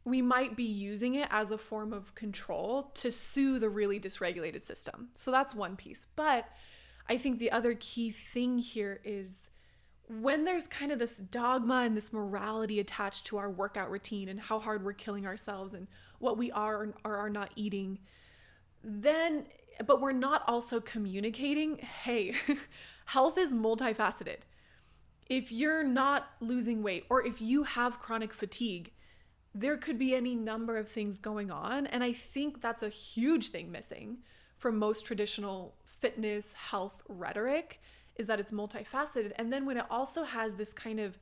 [SPEAKER 1] we might be using it as a form of control to soothe a really dysregulated system. So that's one piece. But I think the other key thing here is when there's kind of this dogma and this morality attached to our workout routine and how hard we're killing ourselves and what we are or are not eating, then, but we're not also communicating, hey, <laughs> health is multifaceted. If you're not losing weight or if you have chronic fatigue, there could be any number of things going on. And I think that's a huge thing missing from most traditional fitness health rhetoric is that it's multifaceted. And then when it also has this kind of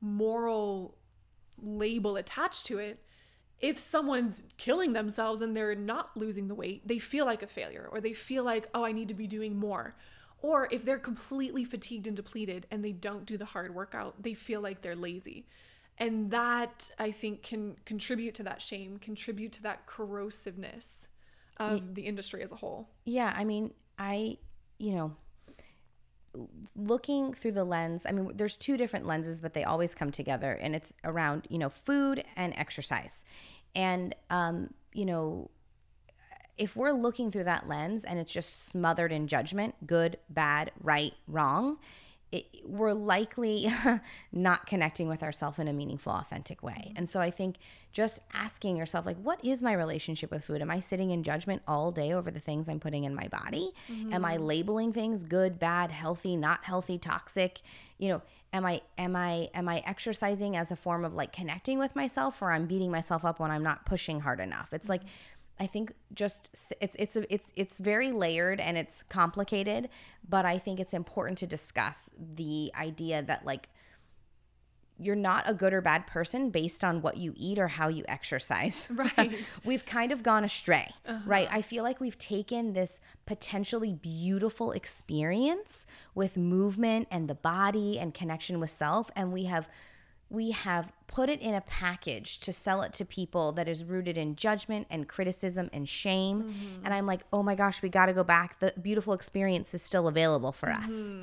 [SPEAKER 1] moral label attached to it, if someone's killing themselves and they're not losing the weight, they feel like a failure or they feel like, oh, I need to be doing more. Or if they're completely fatigued and depleted and they don't do the hard workout, they feel like they're lazy. And that I think can contribute to that shame, contribute to that corrosiveness of the industry as a whole.
[SPEAKER 2] Yeah, I mean, I, you know, looking through the lens, I mean, there's two different lenses, but they always come together, and it's around, you know, food and exercise. And, um, you know, if we're looking through that lens and it's just smothered in judgment, good, bad, right, wrong, it, we're likely <laughs> not connecting with ourselves in a meaningful, authentic way. And so I think just asking yourself, like, what is my relationship with food? Am I sitting in judgment all day over the things I'm putting in my body? Mm-hmm. Am I mm-hmm. labeling things good, bad, healthy, not healthy, toxic? You know, am I am I am I exercising as a form of like connecting with myself, or I'm beating myself up when I'm not pushing hard enough? It's like I think just it's it's a, it's it's very layered and it's complicated, but I think it's important to discuss the idea that like you're not a good or bad person based on what you eat or how you exercise. <laughs>
[SPEAKER 1] Right. <laughs>
[SPEAKER 2] we've kind of gone astray, uh-huh. right? I feel like we've taken this potentially beautiful experience with movement and the body and connection with self and we have we have put it in a package to sell it to people that is rooted in judgment and criticism and shame. Mm-hmm. And I'm like, oh my gosh, we got to go back. The beautiful experience is still available for mm-hmm. us.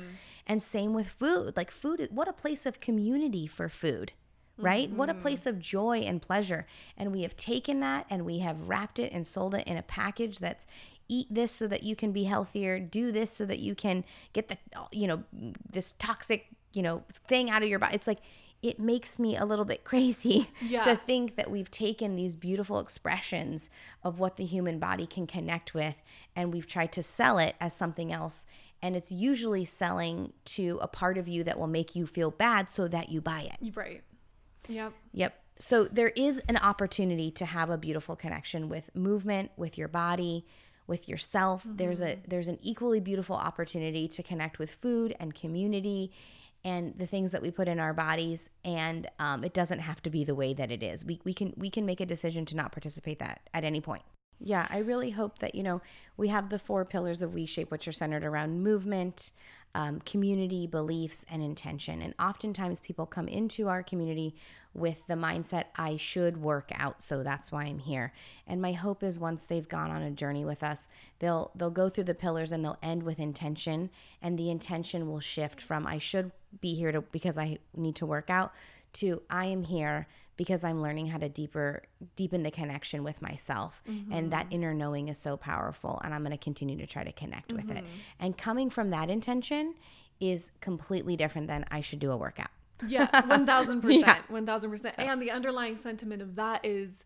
[SPEAKER 2] And same with food. Like, food, what a place of community for food, right? Mm-hmm. What a mm-hmm. place of joy and pleasure. And we have taken that and we have wrapped it and sold it in a package that's eat this so that you can be healthier, do this so that you can get the, you know, this toxic, you know, thing out of your body. It's like, it makes me a little bit <laughs> crazy yeah. to think that we've taken these beautiful expressions of what the human body can connect with and we've tried to sell it as something else. And it's usually selling to a part of you that will make you feel bad so that you buy it.
[SPEAKER 1] Right. Yep.
[SPEAKER 2] Yep. So there is an opportunity to have a beautiful connection with movement, with your body, with yourself. Mm-hmm. There's a there's an equally beautiful opportunity to connect with food and community and the things that we put in our bodies and um, it doesn't have to be the way that it is. We, we can we can make a decision to not participate that at any point. Yeah i really hope that you know we have the four pillars of WeShape which are centered around movement um, community beliefs and intention. And oftentimes people come into our community with the mindset I should work out so that's why I'm here. And my hope is once they've gone on a journey with us, they'll they'll go through the pillars and they'll end with intention and the intention will shift from I should be here to because I need to work out to I am here because I'm learning how to deeper deepen the connection with myself mm-hmm. and that inner knowing is so powerful and I'm going to continue to try to connect mm-hmm. with it. Mm-hmm. And coming from that intention is completely different than I should do a workout.
[SPEAKER 1] Yeah, 1000%. <laughs> yeah. 1000%. So. And the underlying sentiment of that is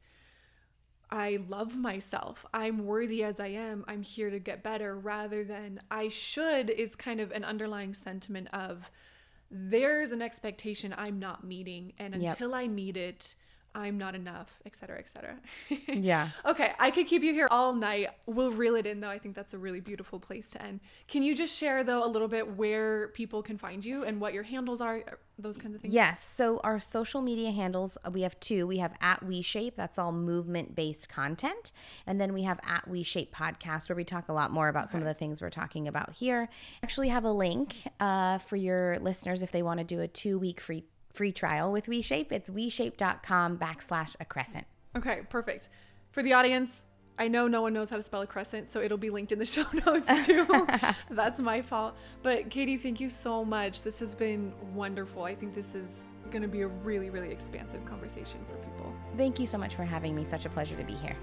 [SPEAKER 1] I love myself. I'm worthy as I am. I'm here to get better rather than I should is kind of an underlying sentiment of there's an expectation I'm not meeting and until yep. I meet it, I'm not enough, et cetera, et cetera. <laughs>
[SPEAKER 2] yeah.
[SPEAKER 1] Okay, I could keep you here all night. We'll reel it in though. I think that's a really beautiful place to end. Can you just share though a little bit where people can find you and what your handles are, those kinds of things?
[SPEAKER 2] Yes. So our social media handles, uh, we have two. We have at WeShape, that's all movement based content. And then we have at WeShape podcast where we talk a lot more about okay. some of the things we're talking about here. Actually have a link uh, for your listeners if they want to do a two week free free trial with WeShape. It's weshape.com backslash a crescent.
[SPEAKER 1] Okay, perfect. For the audience, I know no one knows how to spell a crescent, so it'll be linked in the <laughs> show notes too. <laughs> That's my fault. But Katie, thank you so much. This has been wonderful. I think this is going to be a really, really expansive conversation for people.
[SPEAKER 2] Thank you so much for having me. Such a pleasure to be here.